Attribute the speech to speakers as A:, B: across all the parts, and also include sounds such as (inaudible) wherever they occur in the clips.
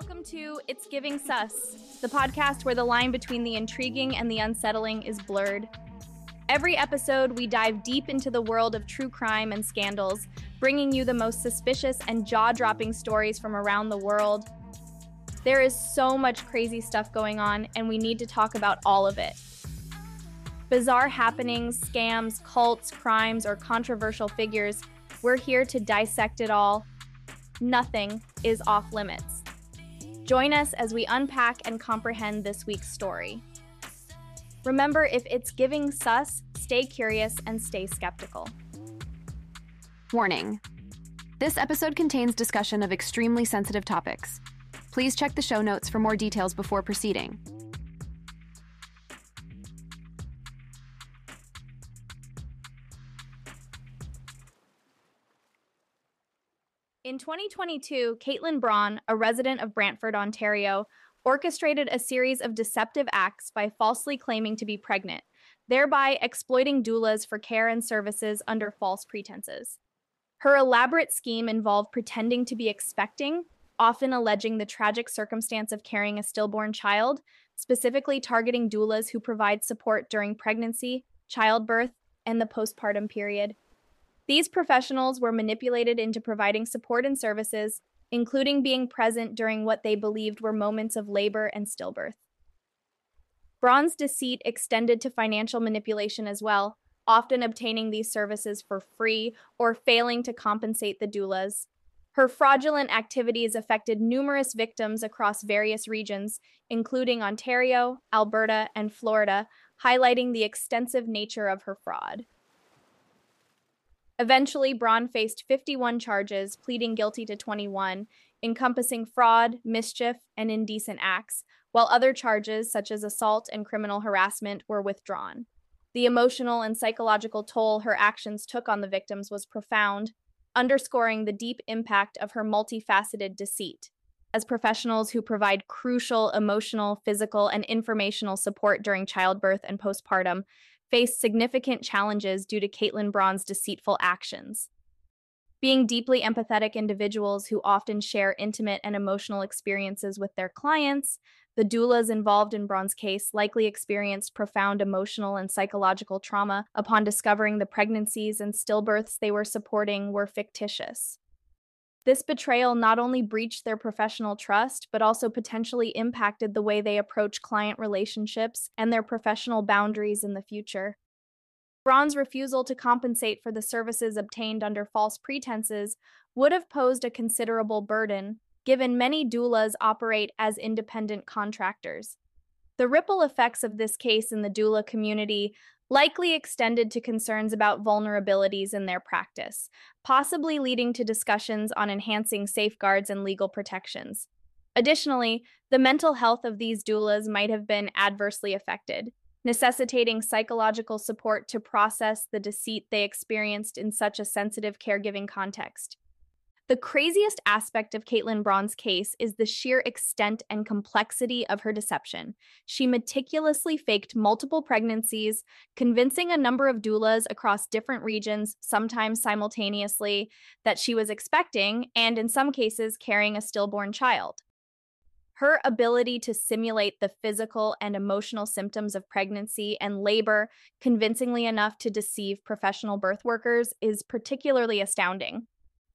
A: Welcome to It's Giving Sus, the podcast where the line between the intriguing and the unsettling is blurred. Every episode, we dive deep into the world of true crime and scandals, bringing you the most suspicious and jaw dropping stories from around the world. There is so much crazy stuff going on, and we need to talk about all of it. Bizarre happenings, scams, cults, crimes, or controversial figures, we're here to dissect it all. Nothing is off limits. Join us as we unpack and comprehend this week's story. Remember, if it's giving sus, stay curious and stay skeptical.
B: Warning This episode contains discussion of extremely sensitive topics. Please check the show notes for more details before proceeding.
A: In 2022, Kaitlyn Braun, a resident of Brantford, Ontario, orchestrated a series of deceptive acts by falsely claiming to be pregnant, thereby exploiting doulas for care and services under false pretenses. Her elaborate scheme involved pretending to be expecting, often alleging the tragic circumstance of carrying a stillborn child, specifically targeting doulas who provide support during pregnancy, childbirth, and the postpartum period. These professionals were manipulated into providing support and services, including being present during what they believed were moments of labor and stillbirth. Braun's deceit extended to financial manipulation as well, often obtaining these services for free or failing to compensate the doulas. Her fraudulent activities affected numerous victims across various regions, including Ontario, Alberta, and Florida, highlighting the extensive nature of her fraud. Eventually, Braun faced 51 charges, pleading guilty to 21, encompassing fraud, mischief, and indecent acts, while other charges, such as assault and criminal harassment, were withdrawn. The emotional and psychological toll her actions took on the victims was profound, underscoring the deep impact of her multifaceted deceit. As professionals who provide crucial emotional, physical, and informational support during childbirth and postpartum, faced significant challenges due to Kaitlyn Braun's deceitful actions. Being deeply empathetic individuals who often share intimate and emotional experiences with their clients, the doulas involved in Braun's case likely experienced profound emotional and psychological trauma upon discovering the pregnancies and stillbirths they were supporting were fictitious. This betrayal not only breached their professional trust, but also potentially impacted the way they approach client relationships and their professional boundaries in the future. Braun's refusal to compensate for the services obtained under false pretenses would have posed a considerable burden, given many doulas operate as independent contractors. The ripple effects of this case in the doula community likely extended to concerns about vulnerabilities in their practice, possibly leading to discussions on enhancing safeguards and legal protections. Additionally, the mental health of these doulas might have been adversely affected, necessitating psychological support to process the deceit they experienced in such a sensitive caregiving context. The craziest aspect of Kaitlyn Braun's case is the sheer extent and complexity of her deception. She meticulously faked multiple pregnancies, convincing a number of doulas across different regions, sometimes simultaneously, that she was expecting and, in some cases, carrying a stillborn child. Her ability to simulate the physical and emotional symptoms of pregnancy and labor convincingly enough to deceive professional birth workers is particularly astounding.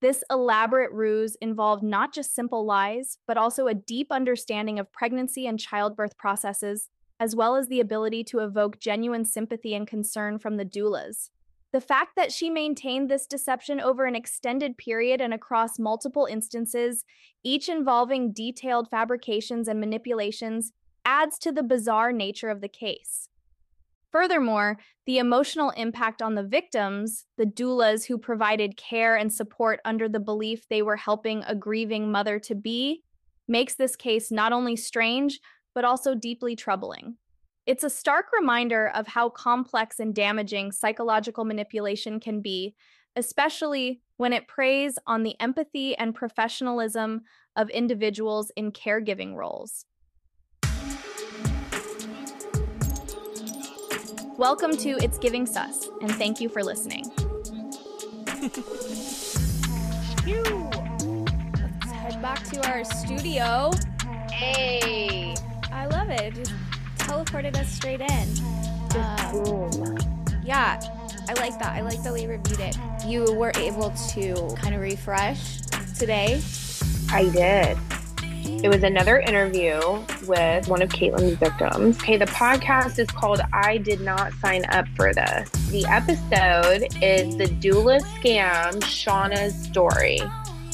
A: This elaborate ruse involved not just simple lies, but also a deep understanding of pregnancy and childbirth processes, as well as the ability to evoke genuine sympathy and concern from the doulas. The fact that she maintained this deception over an extended period and across multiple instances, each involving detailed fabrications and manipulations, adds to the bizarre nature of the case. Furthermore, the emotional impact on the victims, the doulas who provided care and support under the belief they were helping a grieving mother to be, makes this case not only strange, but also deeply troubling. It's a stark reminder of how complex and damaging psychological manipulation can be, especially when it preys on the empathy and professionalism of individuals in caregiving roles. Welcome to It's Giving Sus, and thank you for listening. Let's head back to our studio.
C: Hey. I love it. Just teleported us straight in.
D: Um, boom.
C: Yeah, I like that. I like that we reviewed it. You were able to kind of refresh today.
D: I did. It was another interview with one of Kaitlyn's victims. Okay, the podcast is called I Did Not Sign Up for This. The episode is the doula scam, Shauna's story.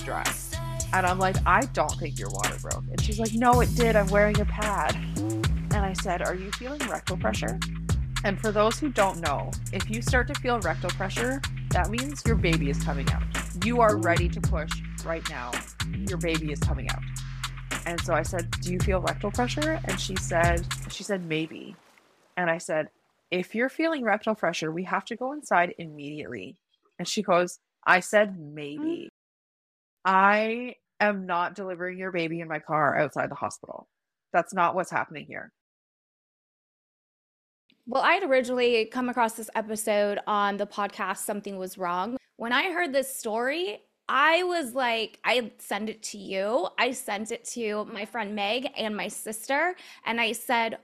E: Dress. And I'm like, I don't think your water broke. And she's like, No, it did. I'm wearing a pad. And I said, Are you feeling rectal pressure? And for those who don't know, if you start to feel rectal pressure, that means your baby is coming out. You are ready to push right now. Your baby is coming out. And so I said, "Do you feel rectal pressure?" And she said, she said maybe. And I said, "If you're feeling rectal pressure, we have to go inside immediately." And she goes, "I said maybe. Mm. I am not delivering your baby in my car outside the hospital. That's not what's happening here."
C: Well, I had originally come across this episode on the podcast Something Was Wrong. When I heard this story, I was like, I send it to you. I sent it to my friend Meg and my sister. And I said,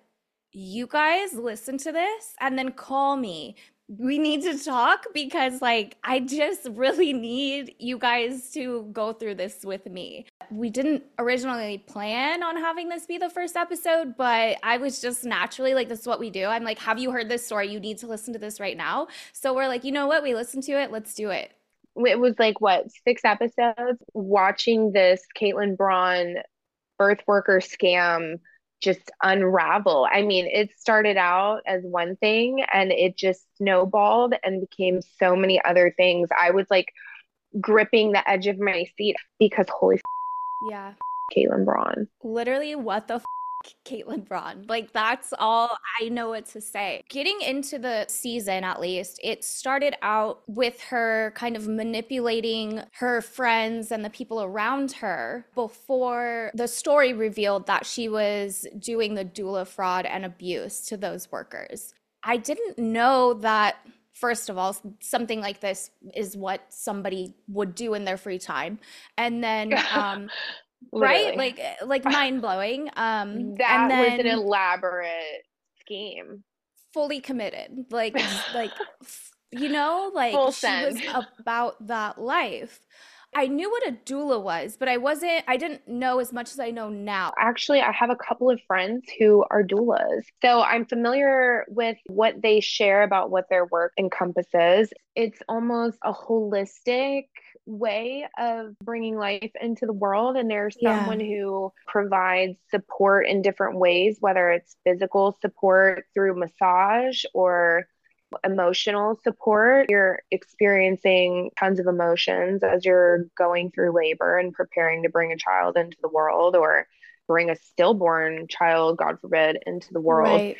C: you guys listen to this and then call me. We need to talk because, like, I just really need you guys to go through this with me. We didn't originally plan on having this be the first episode, but I was just naturally like, this is what we do. I'm like, have you heard this story? You need to listen to this right now. So we're like, you know what? We listen to it. Let's do it
D: it was like what six episodes watching this Kaitlyn Braun birth worker scam just unravel. I mean, it started out as one thing and it just snowballed and became so many other things. I was like gripping the edge of my seat because holy f-
C: yeah,
D: Kaitlyn Braun.
C: Literally, what the Kaitlyn Braun. Like that's all I know what to say. Getting into the season, at least, it started out with her kind of manipulating her friends and the people around her before the story revealed that she was doing the doula fraud and abuse to those workers. I didn't know that first of all something like this is what somebody would do in their free time and then (laughs) um right? Like eh, like (laughs) mind-blowing. Um
D: that then, was an elaborate scheme.
C: Fully committed. Like (laughs) like you know like Full she was about that life. I knew what a doula was, but I wasn't, I didn't know as much as I know now.
D: Actually, I have a couple of friends who are doulas. So I'm familiar with what they share about what their work encompasses. It's almost a holistic way of bringing life into the world and there's someone yeah. who provides support in different ways whether it's physical support through massage or emotional support. You're experiencing tons of emotions as you're going through labor and preparing to bring a child into the world or bring a stillborn child, God forbid, into the world. Right.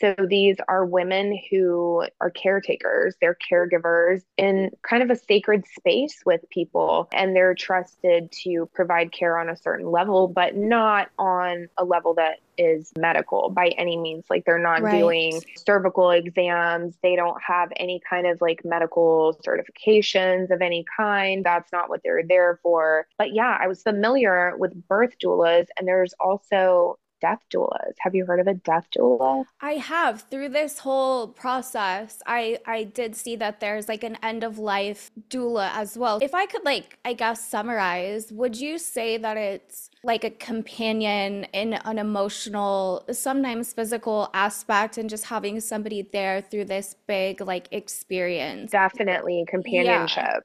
D: So these are women who are caretakers, they're caregivers in kind of a sacred space with people, and they're trusted to provide care on a certain level, but not on a level that is medical by any means. Like they're not right. doing cervical exams, they don't have any kind of like medical certifications of any kind. That's not what they're there for. But yeah, I was familiar with birth doulas, and there's also death doulas. Have you heard of a death doula?
C: I have. Through this whole process, I I did see that there's like an end of life doula as well. If I could like I guess summarize, would you say that it's like a companion in an emotional, sometimes physical aspect and just having somebody there through this big like experience?
D: Definitely companionship. Yeah.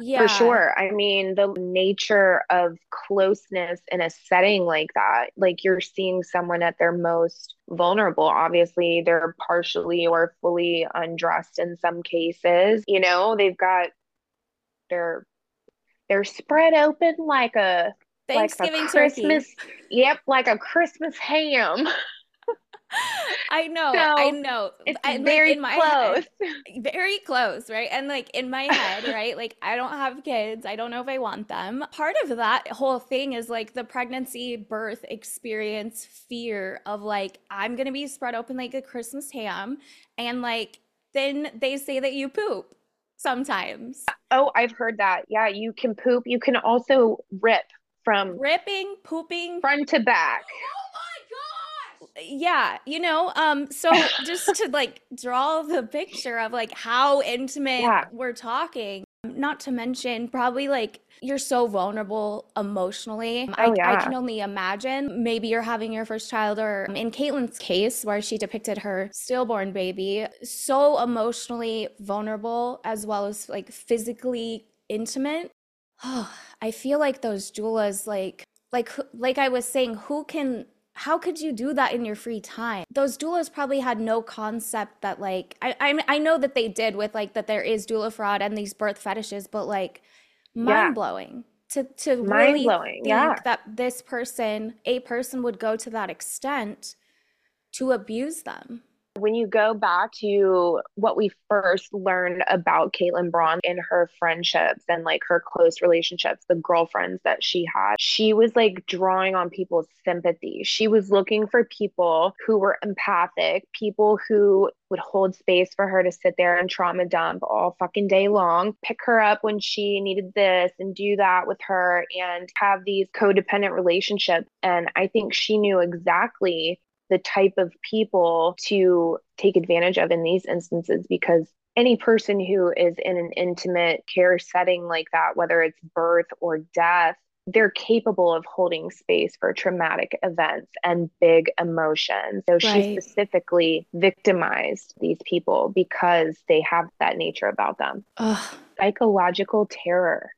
D: Yeah. For sure. I mean, the nature of closeness in a setting like that, like you're seeing someone at their most vulnerable. Obviously, they're partially or fully undressed in some cases. You know, they've got their they're spread open like a
C: Thanksgiving
D: like a Christmas. Turkey. Yep, like a Christmas ham. (laughs) (laughs)
C: I know, so I know.
D: It's I, very in my close.
C: Head, (laughs) very close, right? And like in my head, (laughs) right? Like I don't have kids. I don't know if I want them. Part of that whole thing is like the pregnancy birth experience fear of like I'm going to be spread open like a Christmas ham and like then they say that you poop sometimes.
D: Oh, I've heard that. Yeah, you can poop. You can also rip from
C: ripping, pooping,
D: front to back. (gasps)
C: yeah you know um so just to like draw the picture of like how intimate
D: Yeah.
C: we're talking not to mention probably like you're so vulnerable emotionally I,
D: Oh,
C: I
D: yeah.
C: can only imagine maybe you're having your first child or in kaitlyn's case where she depicted her stillborn baby so emotionally vulnerable as well as like physically intimate oh (sighs) i feel like those doulas like like like i was saying who can how could you do that in your free time? Those doulas probably had no concept that like i i, I know that they did with like that there is doula fraud and these birth fetishes but like mind blowing to to really
D: Mind-blowing,
C: think
D: yeah.
C: that this person a person would go to that extent to abuse them
D: When you go back to what we first learned about Kaitlyn Braun in her friendships and like her close relationships, the girlfriends that she had, she was like drawing on people's sympathy. She was looking for people who were empathic, people who would hold space for her to sit there and trauma dump all fucking day long, pick her up when she needed this and do that with her and have these codependent relationships. And I think she knew exactly the type of people to take advantage of in these instances because any person who is in an intimate care setting like that, whether it's birth or death, they're capable of holding space for traumatic events and big emotions. So she specifically victimized these people because they have that nature about them.
C: Ugh.
D: Psychological terror.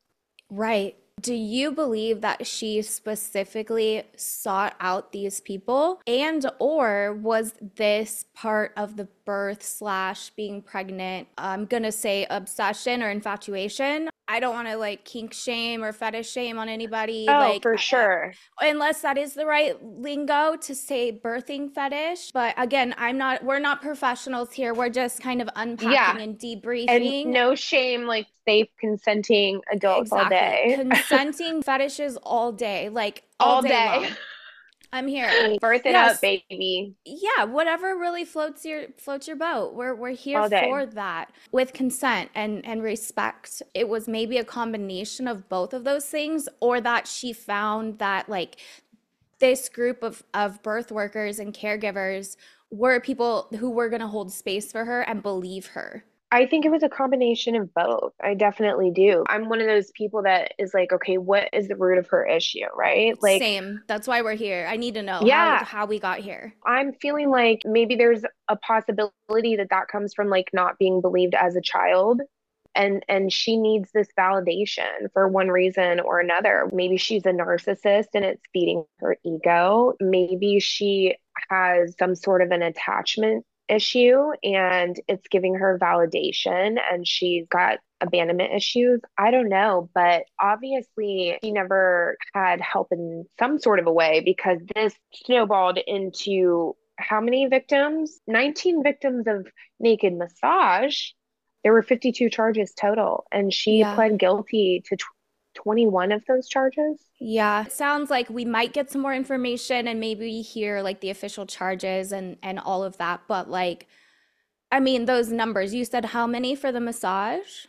C: Right. Do you believe that she specifically sought out these people? And or was this part of the birth slash being pregnant i'm gonna say obsession or infatuation i don't want to like kink shame or fetish shame on anybody
D: Oh,
C: like
D: for
C: uh,
D: sure.
C: unless that is the right lingo to say birthing fetish but again i'm not we're not professionals here we're just kind of unpacking and debriefing
D: And no shame, like safe, consenting adults all day. (laughs)
C: Consenting fetishes all day, like all,
D: All
C: day.
D: day. (laughs)
C: I'm here.
D: Birth it
C: Yes.
D: up, baby.
C: Yeah, whatever really floats your floats your boat. We're we're here for that with consent and and respect. It was maybe a combination of both of those things, or that she found that like this group of of birth workers and caregivers were people who were going to hold space for her and believe her.
D: I think it was a combination of both. I definitely do. I'm one of those people that is like, okay, what is the root of her issue, right? Like,
C: Same. That's why we're here. I need to know
D: Yeah.
C: how, how we got here.
D: I'm feeling like maybe there's a possibility that that comes from like not being believed as a child. And, and she needs this validation for one reason or another. Maybe she's a narcissist and it's feeding her ego. Maybe she has some sort of an attachment issue and it's giving her validation and she's got abandonment issues. I don't know, but obviously she never had help in some sort of a way because this snowballed into how many victims? 19 victims of naked massage. There were 52 charges total, and she
C: Yeah.
D: pled guilty to 21 of those charges.
C: Yeah, it sounds like we might get some more information and maybe hear like the official charges and and all of that. But like, I mean, those numbers, you said how many for the massage?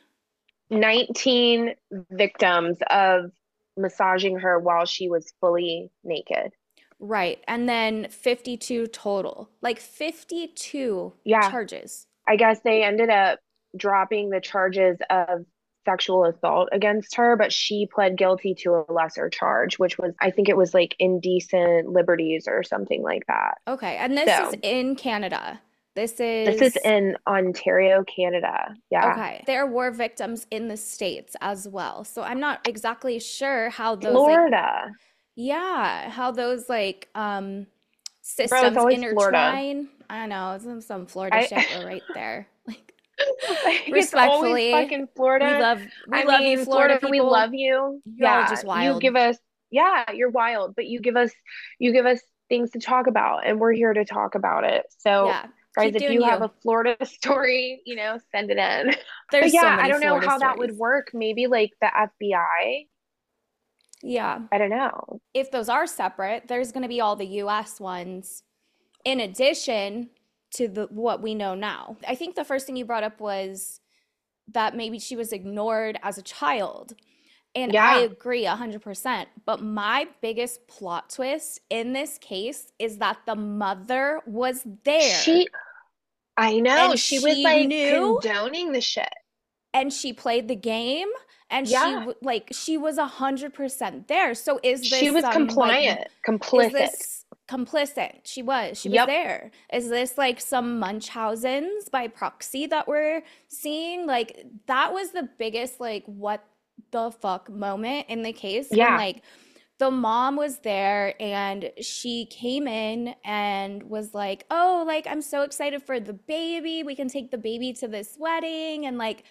D: 19 victims of massaging her while she was fully naked.
C: Right. And then 52 total. Like 52
D: Yeah.
C: charges.
D: I guess they ended up dropping the charges of sexual assault against her, but she pled guilty to a lesser charge, which was, I think it was like indecent liberties or something like that.
C: Okay. And this
D: So-
C: is in Canada. This is
D: This is in Ontario, Canada. Yeah.
C: Okay. There were victims in the States as well. So I'm not exactly sure how those like,
D: Florida.
C: Yeah, how those like um systems
D: Florida.
C: intertwine. I don't know, some some Florida
D: I-
C: shit we're (laughs) right there. Like (laughs)
D: it's
C: Respectfully,
D: fucking Florida.
C: we love we
D: I
C: love
D: mean,
C: you, Florida, people.
D: we love you.
C: You're all
D: yeah,
C: just
D: you give us, yeah, you're wild, but you give us, you give us things to talk about, and we're here to talk about it. So,
C: Yeah,
D: guys, if
C: doing
D: you have a Florida (laughs) story, you know, send it in. (laughs) But
C: There's
D: yeah,
C: so
D: I don't know
C: Florida
D: how that would work. Maybe like the FBI.
C: Yeah,
D: I don't know.
C: if those are separate, there's going to be all the U.S. ones in addition to the what we know now. I think the first thing you brought up was that maybe she was ignored as a child. And
D: Yeah.
C: I agree 100%. But my biggest plot twist in this case is that the mother was there
D: She, I know,
C: And
D: she was like
C: knew?
D: condoning the shit.
C: and she played the game and she
D: Yeah.
C: w- like she was 100% there. So is this
D: She was
C: some, like,
D: compliant,
C: is
D: complicit.
C: Complicit? She was. She was there. Is this like some Munchausen's by proxy that we're seeing? Like that was the biggest like what the fuck moment in the case
D: Yeah.
C: like the mom was there and she came in and was like, "Oh, like I'm so excited for the baby. We can take the baby to this wedding." And like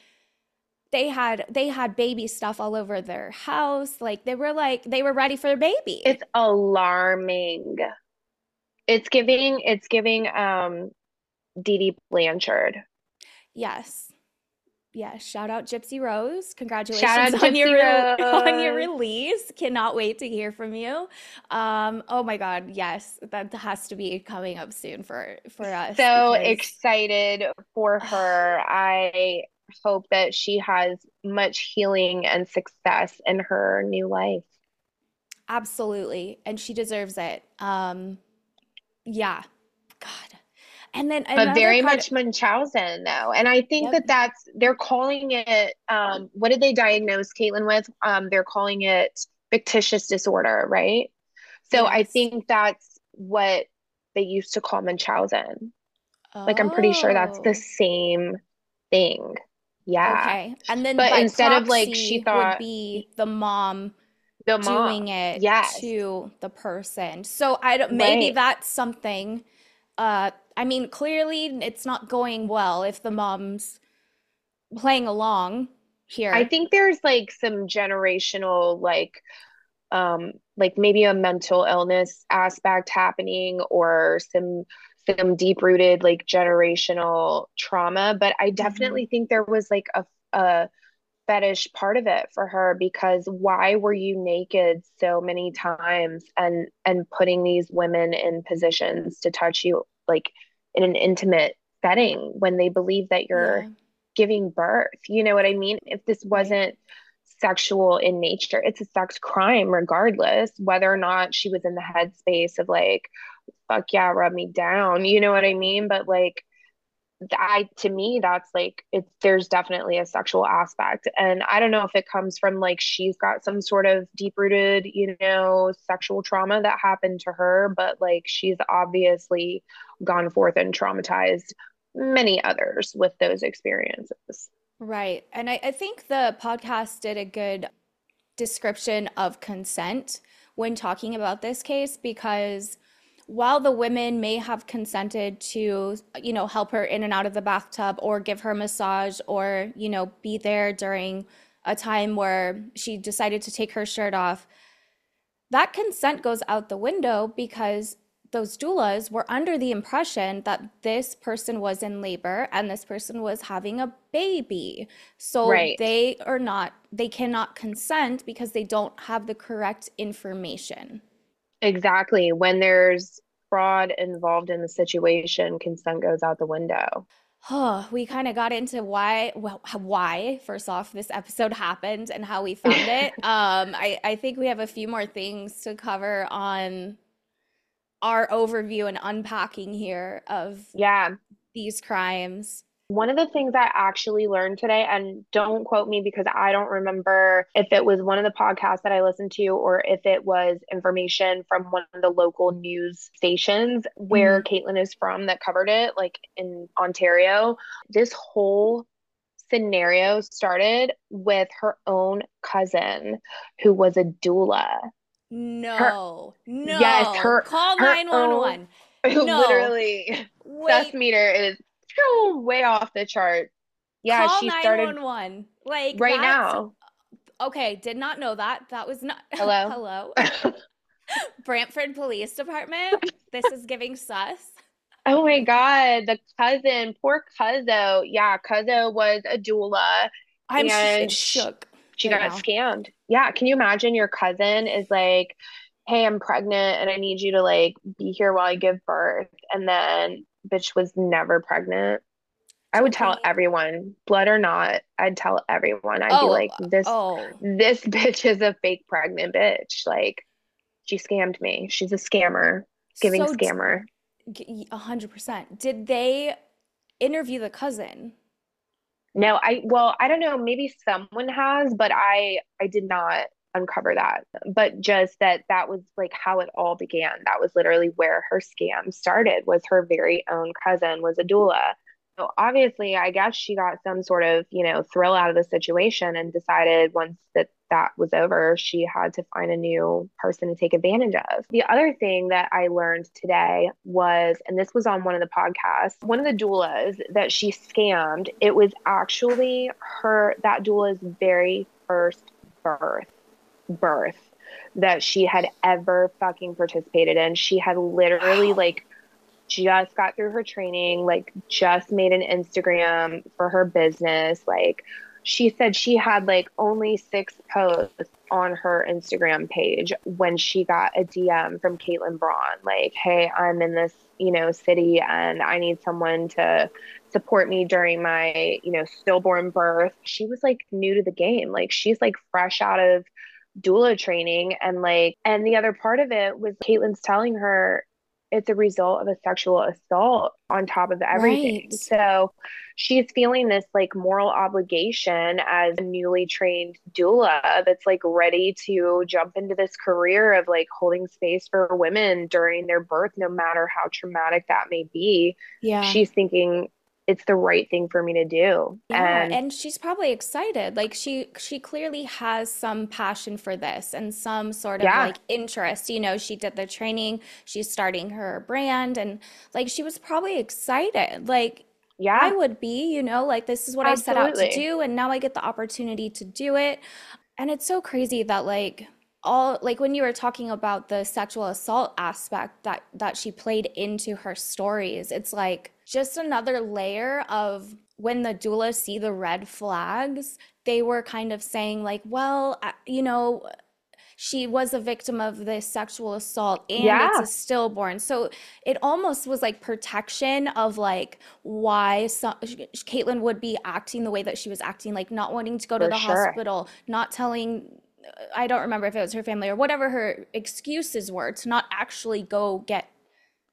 C: they had they had baby stuff all over their house. Like they were like they were ready for their baby.
D: It's alarming. It's giving, it's giving um Dee Dee Blanchard.
C: Yes. Yes. Shout out Gypsy Rose. Congratulations (laughs) on your
D: Gypsy
C: re- on your release. Cannot wait to hear from you. Um, oh my God, yes, that has to be coming up soon for for us.
D: So
C: because-
D: excited for her. I hope that she has much healing and success in her new life.
C: Absolutely. And she deserves it. Um, yeah. God. And then
D: but very much Munchausen though. And I think
C: Yep.
D: that that's they're calling it um what did they diagnose Kaitlyn with? Um they're calling it fictitious disorder, right? So I think that's what they used to call Munchausen. Like I'm pretty sure that's
C: Oh,
D: the same thing. Yeah.
C: okay. And then
D: But instead of, like, she thought-
C: would be the mom
D: The mom.
C: doing it
D: Yes.
C: to the person. So I don't, maybe
D: Right.
C: that's something. Uh, I mean, clearly it's not going well if the mom's playing along here.
D: I think there's like some generational like um like maybe a mental illness aspect happening or some some deep rooted like generational trauma but I mm-hmm. definitely think there was like a a fetish part of it for her because why were you naked so many times and and putting these women in positions to touch you like in an intimate setting when they believe that you're
C: Yeah.
D: giving birth. You know what I mean? If this wasn't sexual in nature, it's a sex crime regardless, whether or not she was in the headspace of like, fuck yeah, rub me down. You know what I mean? But like, I to me, that's like it's there's definitely a sexual aspect. And I don't know if it comes from like she's got some sort of deep rooted, you know, sexual trauma that happened to her, but like she's obviously gone forth and traumatized many others with those experiences.
C: Right. And I, I think the podcast did a good description of consent when talking about this case because while the women may have consented to, you know, help her in and out of the bathtub or give her a massage or, you know, be there during a time where she decided to take her shirt off, that consent goes out the window because those doulas were under the impression that this person was in labor and this person was having a baby. So
D: Right.
C: they are not, they cannot consent because they don't have the correct information.
D: Exactly. When there's fraud involved in the situation, consent goes out the window.
C: Oh, we kind of got into why, well, why, first off, this episode happened and how we found (laughs) it. Um, I, I think we have a few more things to cover on our overview and unpacking here of
D: Yeah.
C: these crimes.
D: One of the things I actually learned today, and don't quote me because I don't remember if it was one of the podcasts that I listened to or if it was information from one of the local news stations where mm-hmm. Kaitlyn is from that covered it, like in Ontario. This whole scenario started with her own cousin who was a doula.
C: No, no.
D: Yes, her-
C: Call 911. (laughs) No.
D: literally Seth
C: Wait,
D: meter is phew, way off the chart. Yeah,
C: call
D: she started
C: 911. Like
D: right now.
C: Okay, did not know that. That was not (laughs)
D: Hello?
C: Hello. (laughs) Brantford Police Department. This is giving sus. (laughs)
D: Oh my God, the cousin, poor Cuzzo. Yeah, Cuzzo was a doula.
C: I'm
D: And
C: shook.
D: She
C: Right
D: got
C: now.
D: scammed. Yeah, can you imagine your cousin is like, "Hey, I'm pregnant and I need you to like be here while I give birth." And then bitch was never pregnant. I would tell everyone, blood or not, I'd tell everyone. I'd oh, be like, this oh. this (laughs) bitch is a fake pregnant bitch. Like, she scammed me. She's a scammer, giving so scammer.
C: A hundred percent. Did they interview the cousin?
D: No, I well, I don't know. Maybe someone has, but I I did not uncover that. But just that that was like how it all began. That was literally where her scam started. Was her very own cousin was a doula so obviously, I guess she got some sort of, you know, thrill out of the situation and decided once that that was over, she had to find a new person to take advantage of. The other thing that I learned today was, and this was on one of the podcasts, one of the doulas that she scammed, it was actually her, that doula's very first birth, birth that she had ever fucking participated in. She had literally like just got through her training, like just made an Instagram for her business. Like she said she had like only six posts on her Instagram page when she got a DM from Kaitlyn Braun, like, hey, I'm in this, you know, city and I need someone to support me during my, you know, stillborn birth. She was like new to the game. Like she's like fresh out of doula training and like and the other part of it was Kaitlyn's telling her it's a result of a sexual assault on top of everything. Right. So she's feeling this like moral obligation as a newly trained doula that's like ready to jump into this career of like holding space for women during their birth, no matter how traumatic that may be. Yeah. She's thinking, it's the right thing for me to do.
C: Yeah, and, and she's probably excited. Like she she clearly has some passion for this and some sort of yeah. like interest. You know, she did the training, she's starting her brand and like she was probably excited. Like yeah. I would be, you know, like this is what Absolutely. I set out to do and now I get the opportunity to do it. And it's so crazy that like all like when you were talking about the sexual assault aspect that that she played into her stories it's like just another layer of when the doulas see the red flags they were kind of saying like well you know she was a victim of this sexual assault and yeah. it's a stillborn. So it almost was like protection of like why so, Kaitlyn would be acting the way that she was acting, like not wanting to go to the sure. hospital, not telling I don't remember if it was her family or whatever her excuses were to not actually go get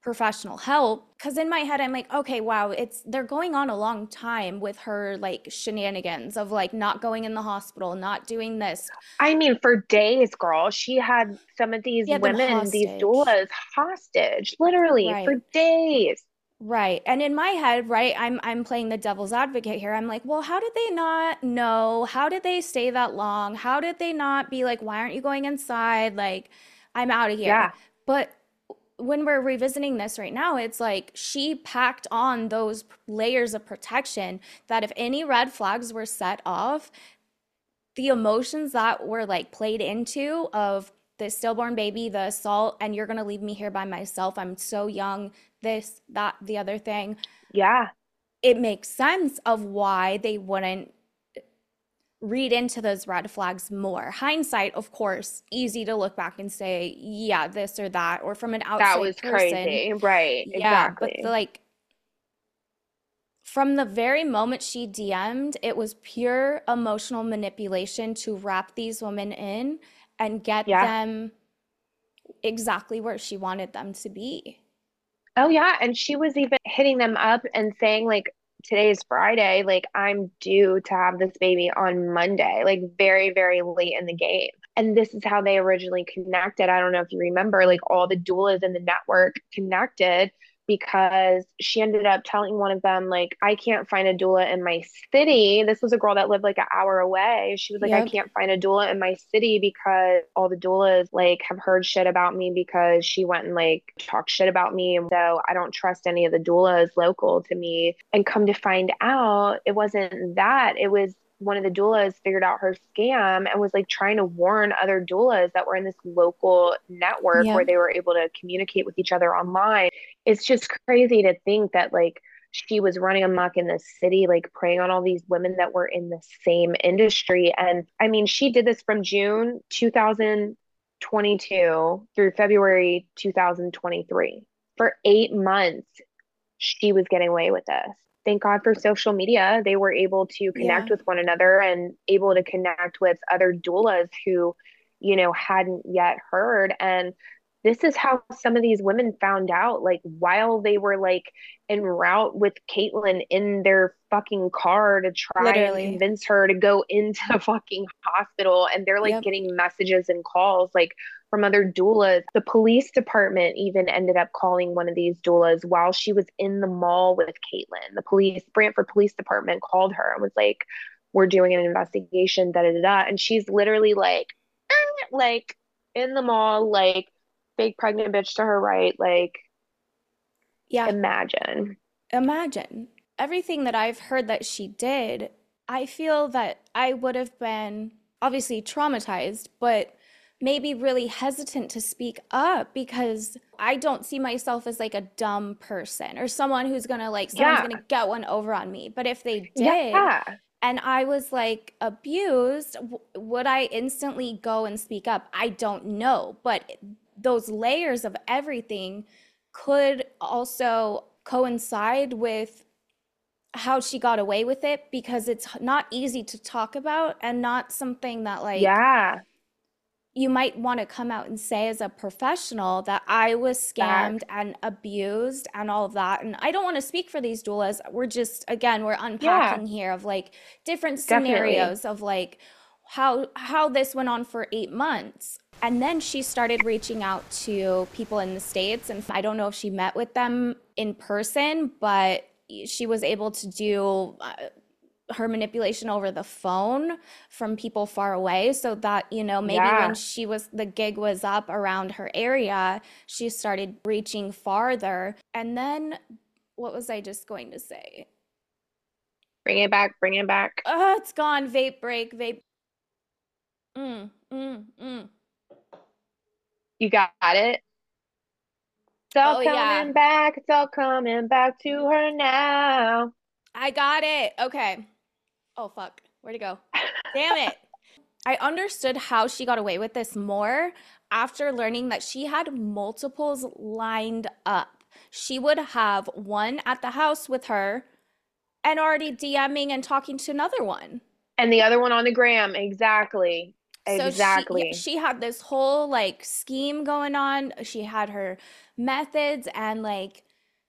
C: professional help. Because in my head i'm like okay wow it's they're going on a long time with her like shenanigans of like not going in the hospital not doing this.
D: I mean for days girl she had some of these women these doulas hostage literally right. for days
C: Right. And in my head, right, I'm I'm playing the devil's advocate here. I'm like, well, how did they not know? How did they stay that long? How did they not be like, why aren't you going inside? Like, I'm out of here. Yeah. But when we're revisiting this right now, it's like she packed on those layers of protection that if any red flags were set off, the emotions that were like played into of the stillborn baby, the assault, and you're going to leave me here by myself. I'm so young, this, that, the other thing.
D: Yeah.
C: It makes sense of why they wouldn't read into those red flags more. Hindsight, of course, easy to look back and say, yeah, this or that, or from an outside That was person, crazy.
D: Right. Yeah. Exactly.
C: But like, from the very moment she DM'd, it was pure emotional manipulation to wrap these women in and get yeah. them exactly where she wanted them to be.
D: Oh yeah, and she was even hitting them up and saying like today's Friday, like I'm due to have this baby on Monday, like very very late in the game. And this is how they originally connected. I don't know if you remember like all the doulas in the network connected because she ended up telling one of them like i can't find a doula in my city. This was a girl that lived like an hour away. She was like yep. i can't find a doula in my city because all the doulas like have heard shit about me because she went and like talked shit about me. And so i don't trust any of the doulas local to me. And come to find out it wasn't that. It was one of the doulas figured out her scam and was like trying to warn other doulas that were in this local network yeah. where they were able to communicate with each other online. It's just crazy to think that like she was running amok in this city, like preying on all these women that were in the same industry. And I mean, she did this from June 2022 through February 2023. For eight months, she was getting away with this thank God for social media, they were able to connect
C: Yeah.
D: with one another and able to connect with other doulas who, you know, hadn't yet heard. And this is how some of these women found out, like while they were like en route with Kaitlyn in their fucking car to try
C: Literally.
D: and convince her to go into the fucking hospital. And they're like
C: Yep.
D: getting messages and calls like from other doulas. The police department even ended up calling one of these doulas while she was in the mall with Kaitlyn. The police, Brantford Police Department called her and was like, We're doing an investigation, da da da. da. And she's literally like, "Eh," like in the mall, like fake pregnant bitch to her right. Like,
C: Yeah.
D: imagine.
C: imagine everything that I've heard that she did. I feel that I would have been obviously traumatized, but maybe really hesitant to speak up because I don't see myself as like a dumb person or someone who's gonna like someone's
D: Yeah.
C: gonna get one over on me. But if they did,
D: Yeah.
C: and I was like abused, w- would I instantly go and speak up? I don't know. But those layers of everything could also coincide with how she got away with it because it's not easy to talk about and not something that like
D: Yeah.
C: you might want to come out and say as a professional that I was scammed and abused and all of that. And I don't want to speak for these doulas. We're just again, we're unpacking here of like different
D: Definitely.
C: scenarios of like how how this went on for 8 months. And then she started reaching out to people in the states and I don't know if she met with them in person, but she was able to do uh, her manipulation over the phone from people far away so that you know maybe
D: Yeah.
C: when she was the gig was up around her area she started reaching farther and then what was i just going to say
D: Bring it back. Bring it back.
C: oh it's gone vape break vape mm, mm, mm.
D: You got it. It's all
C: Oh,
D: coming
C: yeah.
D: back. It's all coming back to her now.
C: i got it okay oh fuck where'd it go Damn it. (laughs) I understood how she got away with this more after learning that she had multiples lined up. She would have one at the house with her and already DMing and talking to another one.
D: And the other one on the gram. Exactly.
C: So she-
D: Exactly.
C: she, had this whole like scheme going on. She had her methods and like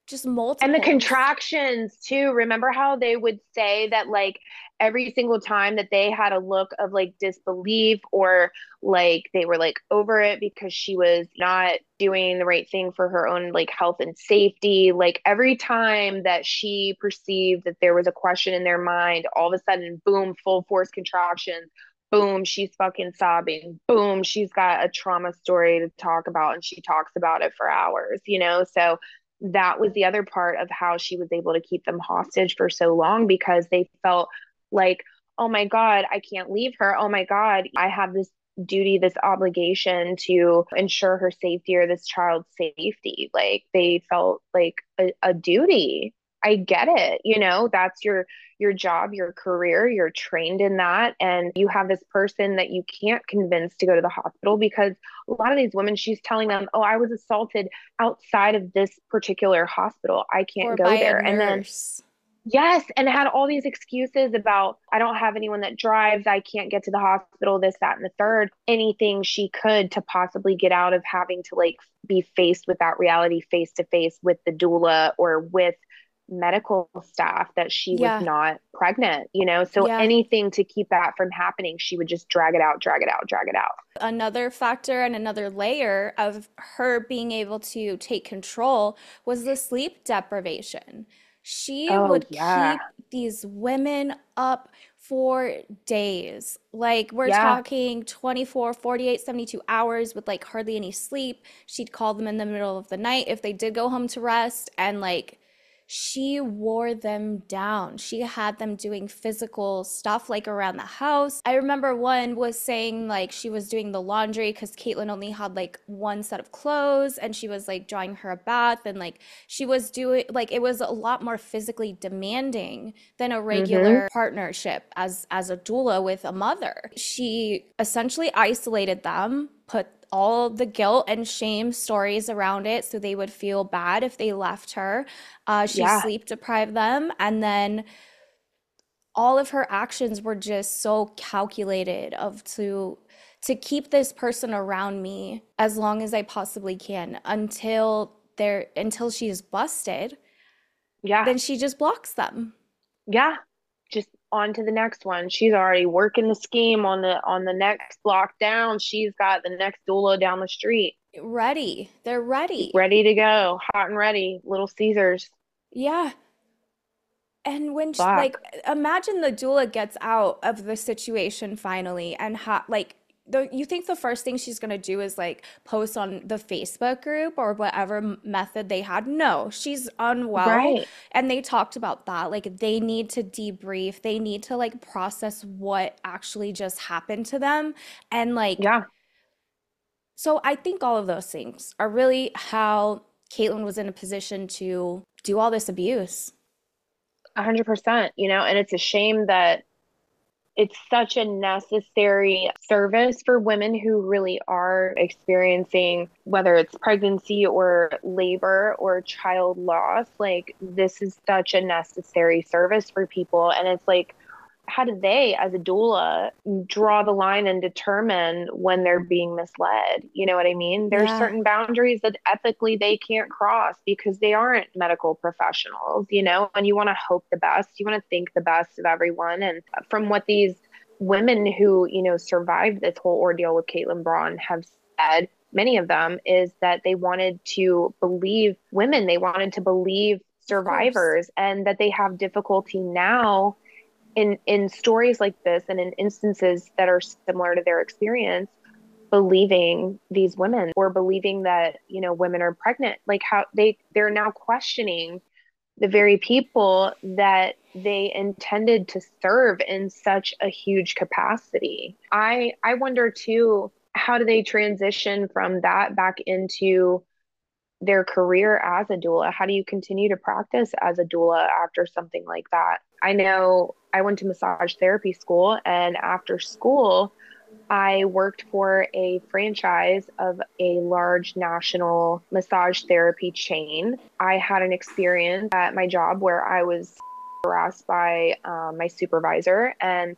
C: just multiple
D: And the contractions too. Remember how they would say that like every single time that they had a look of like disbelief or like they were like over it because she was not doing the right thing for her own like health and safety. Like every time that she perceived that there was a question in their mind, all of a sudden, boom, full force contractions. Boom, she's fucking sobbing. Boom, she's got a trauma story to talk about and she talks about it for hours, you know? So that was the other part of how she was able to keep them hostage for so long because they felt like, oh my God, I can't leave her. Oh my God, I have this duty, this obligation to ensure her safety or this child's safety. Like they felt like a, a duty. I get it. You know, that's your your job, your career, you're trained in that and you have this person that you can't convince to go to the hospital because a lot of these women she's telling them, "Oh, I was assaulted outside of this particular hospital. I can't
C: or
D: go there." And then. Yes, and had all these excuses about I don't have anyone that drives, I can't get to the hospital, this, that, and the third. Anything she could to possibly get out of having to like be faced with that reality face to face with the doula or with medical staff that she
C: Yeah.
D: was not pregnant, you know? So
C: Yeah.
D: anything to keep that from happening, she would just drag it out, drag it out, drag it out.
C: another factor and another layer of her being able to take control was the sleep deprivation. She
D: Oh,
C: would
D: yeah.
C: keep these women up for days. Like we're
D: Yeah.
C: talking 24, 48, 72 hours with like hardly any sleep. She'd call them in the middle of the night if they did go home to rest and like she wore them down. She had them doing physical stuff like around the house. I remember one was saying like she was doing the laundry because Kaitlyn only had like one set of clothes and she was like drawing her a bath and like she was doing like it was a lot more physically demanding than a regular mm-hmm. partnership as as a doula with a mother. She essentially isolated them, put all the guilt and shame stories around it. So they would feel bad if they left her. Uh, she
D: Yeah.
C: sleep deprived them. And then all of her actions were just so calculated of to to keep this person around me as long as I possibly can until they're until she is busted.
D: Yeah.
C: Then she just blocks them.
D: yeah. On to the next one. She's already working the scheme on the on the next lockdown. She's got the next doula down the street.
C: Ready. They're ready.
D: Ready to go. Hot and ready. Little Caesars.
C: Yeah. And when she, like imagine the doula gets out of the situation finally and ha like the you think the first thing she's gonna do is like post on the Facebook group or whatever method they had? No, she's unwell.
D: Right.
C: And they talked about that. Like they need to debrief, they need to like process what actually just happened to them. And like
D: Yeah.
C: so I think all of those things are really how Kaitlyn was in a position to do all this abuse.
D: A hundred percent, you know, and it's a shame that it's such a necessary service for women who really are experiencing whether it's pregnancy or labor or child loss. Like this is such a necessary service for people. And it's like, how do they, as a doula, draw the line and determine when they're being misled? You know what I mean? There's
C: Yeah.
D: certain boundaries that ethically they can't cross because they aren't medical professionals, you know, and you want to hope the best. You want to think the best of everyone. And from what these women who, you know, survived this whole ordeal with Kaitlyn Braun have said, many of them, is that they wanted to believe women, they wanted to believe survivors, and that they have difficulty now in in stories like this and in instances that are similar to their experience believing these women or believing that you know women are pregnant like how they they're now questioning the very people that they intended to serve in such a huge capacity. I i wonder too how do they transition from that back into their career as a doula how do you continue to practice as a doula after something like that i know i went to massage therapy school and after school I worked for a franchise of a large national massage therapy chain. I had an experience at my job where I was harassed by um, my supervisor, and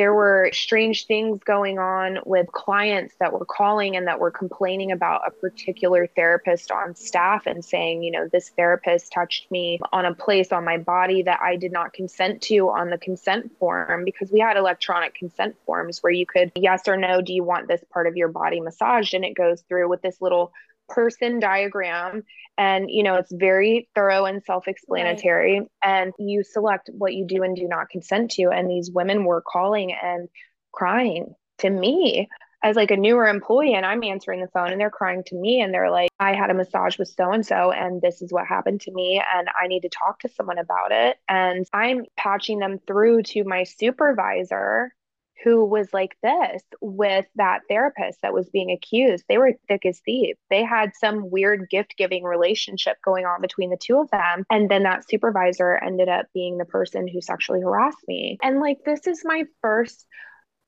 D: there were strange things going on with clients that were calling and that were complaining about a particular therapist on staff and saying, you know, this therapist touched me on a place on my body that I did not consent to on the consent form because we had electronic consent forms where you could, yes or no, do you want this part of your body massaged? And it goes through with this little person diagram and you know it's very thorough and self-explanatory. And you select what you do and do not consent to and these women were calling and crying to me as like a newer employee and I'm answering the phone and they're crying to me and they're like I had a massage with so and so and this is what happened to me and I need to talk to someone about it. And I'm patching them through to my supervisor who was like this with that therapist that was being accused. They were thick as thieves. They had some weird gift giving relationship going on between the two of them. And then that supervisor ended up being the person who sexually harassed me. And like, this is my first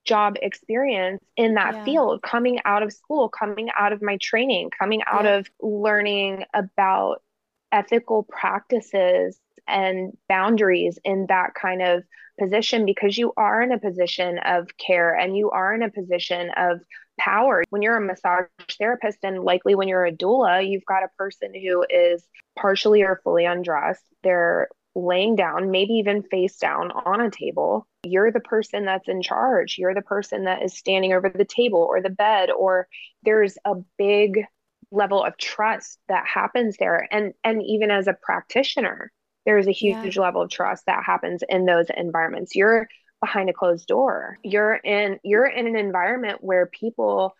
D: job experience in that
C: Yeah.
D: field, coming out of school, coming out of my training, coming out
C: Yeah.
D: of learning about ethical practices and boundaries in that kind of position because you are in a position of care and you are in a position of power. When you're a massage therapist and likely when you're a doula, you've got a person who is partially or fully undressed. They're laying down, maybe even face down on a table. You're the person that's in charge. You're the person that is standing over the table or the bed, or there's a big level of trust that happens there. And and even as a practitioner, there's a
C: Yeah.
D: huge level of trust that happens in those environments. You're behind a closed door. You're in you're in an environment where people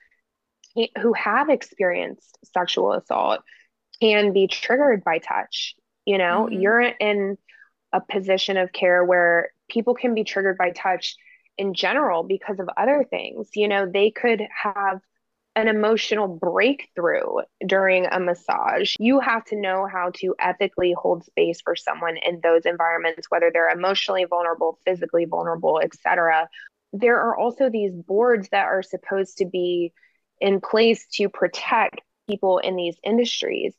D: who have experienced sexual assault can be triggered by touch. You know,
C: Mhm.
D: you're in a position of care where people can be triggered by touch in general because of other things. You know, they could have an emotional breakthrough during a massage. You have to know how to ethically hold space for someone in those environments, whether they're emotionally vulnerable, physically vulnerable, etc. There are also these boards that are supposed to be in place to protect people in these industries.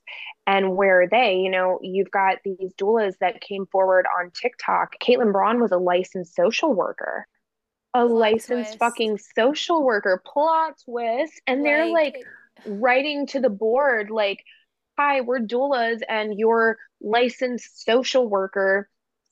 D: And where are they? You know, you've got these doulas that came forward on TikTok. Kaitlyn Braun was a licensed social worker, a
C: Plot
D: licensed
C: twist.
D: fucking social worker. Plot twist. And they're like writing to the board, like, hi, we're doulas, and your licensed social worker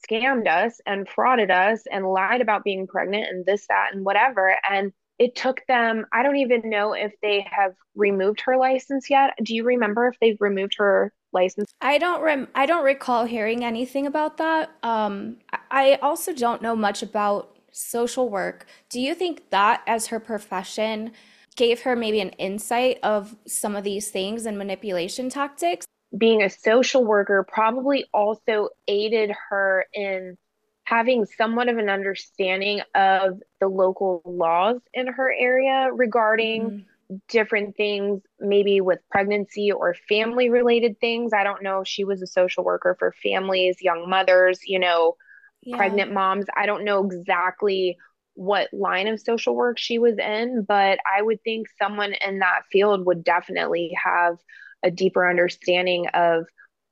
D: scammed us and frauded us and lied about being pregnant and this, that, and whatever. And it took them, I don't even know if they have removed her license yet. Do you remember if they've removed her license?
C: I don't rem I don't recall hearing anything about that. Um, I also don't know much about social work. Do you think that as her profession gave her maybe an insight of some of these things and manipulation tactics?
D: Being a social worker probably also aided her in having somewhat of an understanding of the local laws in her area regarding
C: Mhm.
D: different things, maybe with pregnancy or family related things. I don't know if she was a social worker for families, young mothers, you know,
C: Yeah.
D: pregnant moms. I don't know exactly what line of social work she was in, but I would think someone in that field would definitely have a deeper understanding of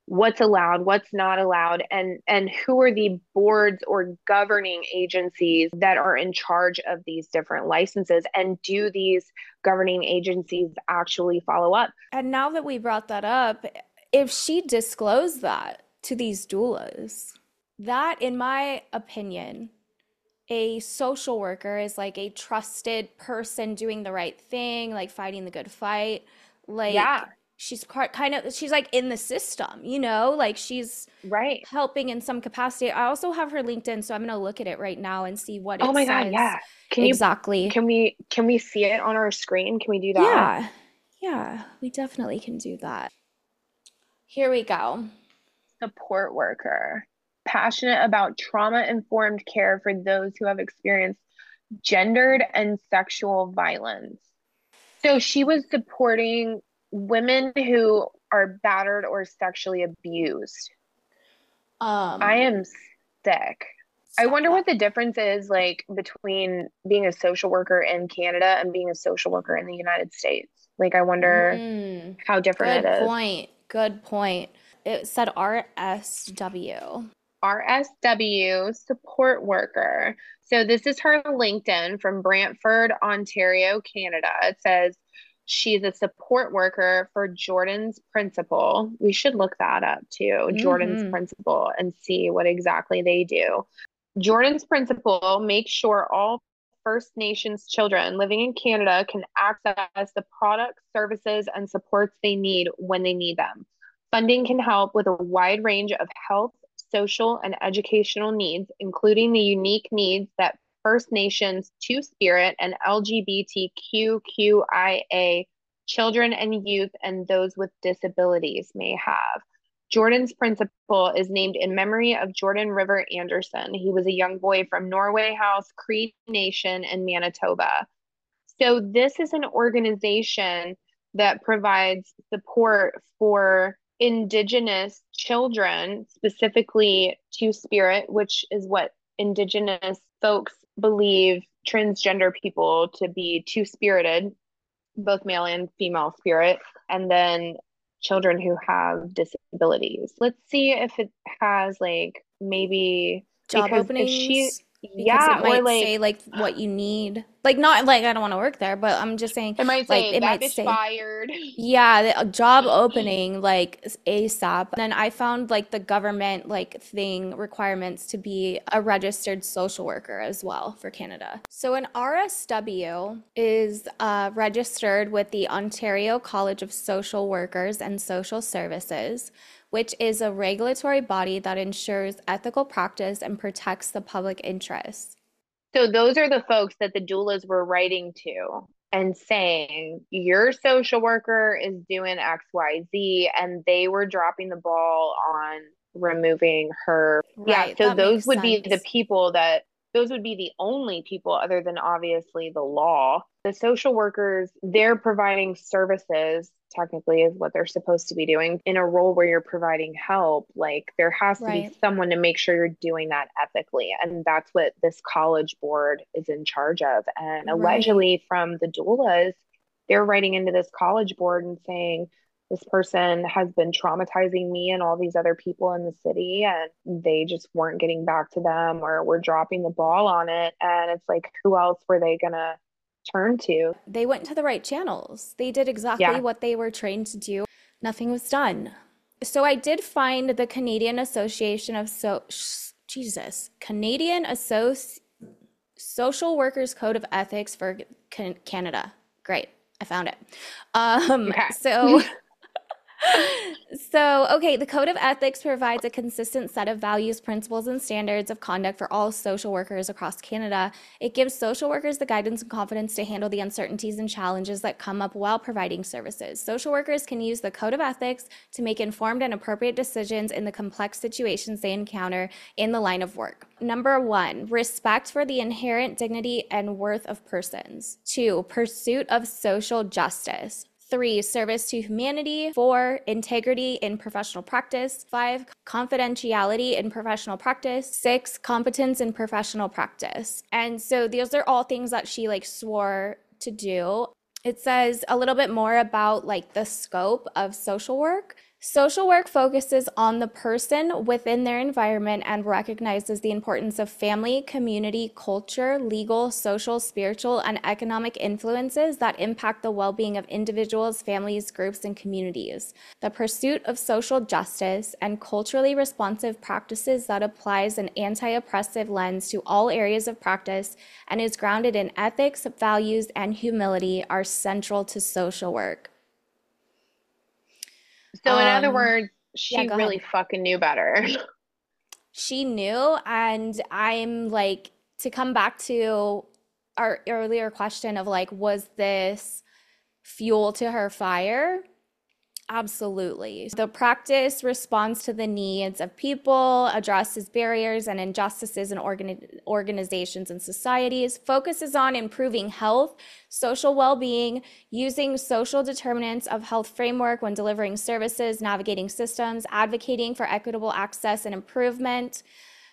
D: what's allowed, what's not allowed, and and who are the boards or governing agencies that are in charge of these different licenses and do these governing agencies actually follow up?
C: And now that we brought that up, if she disclosed that to these doulas, that, in my opinion, a social worker is like a trusted person doing the right thing, like fighting the good fight. Like
D: Yeah.
C: she's kind of she's like in the system, you know, like she's
D: Right.
C: helping in some capacity. I also have her LinkedIn, so I'm gonna look at it right now and see what
D: Oh my God, yeah. Can you
C: exactly.
D: can we can we see it on our screen? Can we do that?
C: Yeah, yeah, we definitely can do that. Here we go.
D: support worker, passionate about trauma informed care for those who have experienced gendered and sexual violence. So she was supporting women who are battered or sexually abused.
C: Um,
D: I am sick. I wonder what the difference is like between being a social worker in Canada and being a social worker in the United States. Like, I wonder
C: Mm,
D: how different
C: good
D: it is.
C: Good point. Good point. It said RSW.
D: RSW support worker. So this is her LinkedIn from Brantford, Ontario, Canada. It says she's a support worker for Jordan's Principle. We should look that up too, Jordan's
C: Mhm.
D: Principle, and see what exactly they do. Jordan's Principle makes sure all First Nations children living in Canada can access the products, services, and supports they need when they need them. Funding can help with a wide range of health, social, and educational needs, including the unique needs that First Nations, Two Spirit, and LGBTQIA children and youth and those with disabilities may have. Jordan's principle is named in memory of Jordan River Anderson. He was a young boy from Norway House, Cree Nation, in Manitoba. So, this is an organization that provides support for Indigenous children, specifically Two Spirit, which is what Indigenous folks believe transgender people to be two spirited, both male and female spirit, and then children who have disabilities. Let's see if it has like maybe
C: Job openings.
D: she
C: because
D: yeah
C: it might
D: like
C: say like what you need. Like not like I don't want to work there, but I'm just saying
D: it might
C: like
D: say
C: it might say
D: fired. (laughs)
C: Yeah, the, a job (laughs) opening like ASAP. And then I found like the government like thing requirements to be a registered social worker as well for Canada. So an RSW is uh, registered with the Ontario College of Social Workers and Social Services, which is a regulatory body that ensures ethical practice and protects the public interest.
D: So those are the folks that the doulas were writing to and saying, your social worker is doing XYZ, and they were dropping the ball on removing her. Yeah, so those would be the people that those would be the only people other than obviously the law. The social workers, they're providing services, technically, is what they're supposed to be doing in a role where you're providing help. Like there has to be someone to make sure you're doing that ethically. And that's what this college board is in charge of. And
C: Right.
D: allegedly, from the doulas, they're writing into this college board and saying this person has been traumatizing me and all these other people in the city and they just weren't getting back to them or were dropping the ball on it and it's like who else were they gonna turn to
C: they went to the right channels they did exactly yeah. what they were trained to do nothing was done so i did find the canadian association of so jesus canadian Associ- social workers code of ethics for canada great I found it. Um, okay. so (laughs) so, okay, the Code of Ethics provides a consistent set of values, principles, and standards of conduct for all social workers across Canada. It gives social workers the guidance and confidence to handle the uncertainties and challenges that come up while providing services. Social workers can use the Code of Ethics to make informed and appropriate decisions in the complex situations they encounter in the line of work. Number one, respect for the inherent dignity and worth of persons. Two, pursuit of social justice. Three, service to humanity. Four, integrity in professional practice. Five, confidentiality in professional practice. Six, competence in professional practice. And so those are all things that she like swore to do. It says a little bit more about like the scope of social work. Social work focuses on the person within their environment and recognizes the importance of family, community, culture, legal, social, spiritual, and economic influences that impact the well being of individuals, families, groups, and communities. The pursuit of social justice and culturally responsive practices that applies an anti oppressive lens to all areas of practice and is grounded in ethics, values, and humility are central to social work.
D: So, in other um, words, she yeah, really ahead. fucking knew better. (laughs)
C: she knew. And I'm like, to come back to our earlier question of like, was this fuel to her fire? Absolutely. The practice responds to the needs of people, addresses barriers and injustices in organi- organizations and societies, focuses on improving health, social well being, using social determinants of health framework when delivering services, navigating systems, advocating for equitable access and improvement,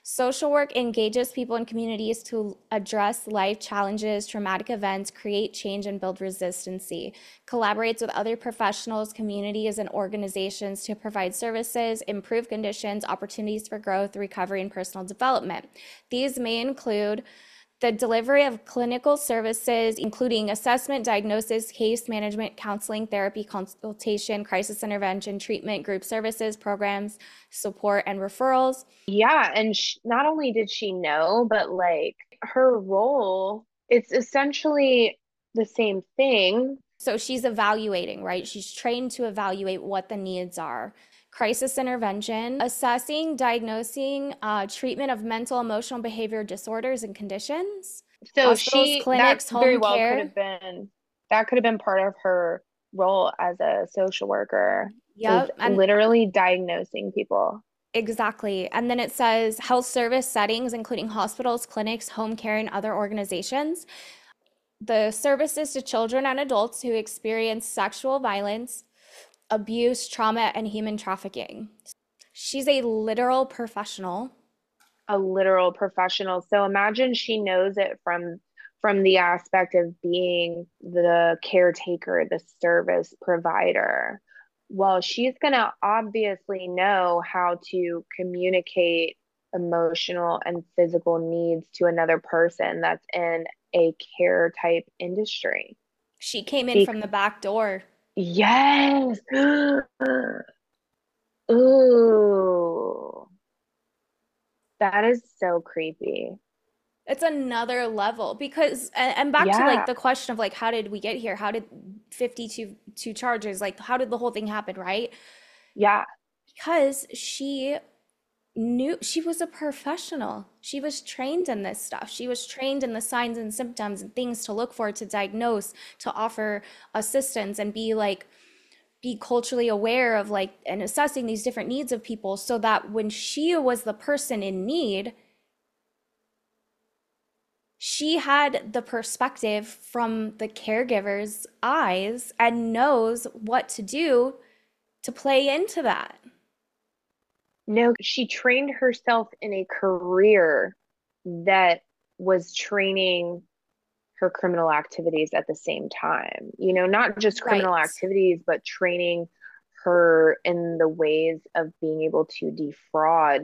C: Social work engages people and communities to address life challenges, traumatic events, create change, and build resistancy. Collaborates with other professionals, communities, and organizations to provide services, improve conditions, opportunities for growth, recovery, and personal development. These may include the delivery of clinical services, including assessment, diagnosis, case management, counseling, therapy, consultation, crisis intervention, treatment, group services, programs, support, and referrals.
D: Yeah. And sh- not only did she know, but like her role, it's essentially the same thing.
C: So she's evaluating, right? She's trained to evaluate what the needs are crisis intervention, assessing, diagnosing, uh, treatment of mental, emotional, behavior disorders and conditions.
D: So she clinics, that very well care. could have been that could have been part of her role as a social worker.
C: Yeah,
D: and literally diagnosing people.
C: Exactly. And then it says health service settings, including hospitals, clinics, home care, and other organizations. The services to children and adults who experience sexual violence, abuse, trauma, and human trafficking. She's a literal professional.
D: A literal professional. So imagine she knows it from from the aspect of being the caretaker, the service provider. Well, she's going to obviously know how to communicate emotional and physical needs to another person that's in a care type industry.
C: She came in from the back door.
D: Yes. (gasps) Ooh. That is so creepy.
C: It's another level because and back yeah. to like the question of like how did we get here? How did 52 two charges like how did the whole thing happen, right?
D: Yeah.
C: Because she knew she was a professional. She was trained in this stuff. She was trained in the signs and symptoms and things to look for, to diagnose, to offer assistance and be like, be culturally aware of like and assessing these different needs of people so that when she was the person in need, she had the perspective from the caregiver's eyes and knows what to do to play into that.
D: No, she trained herself in a career that was training her criminal activities at the same time. You know, not just criminal right. activities, but training her in the ways of being able to defraud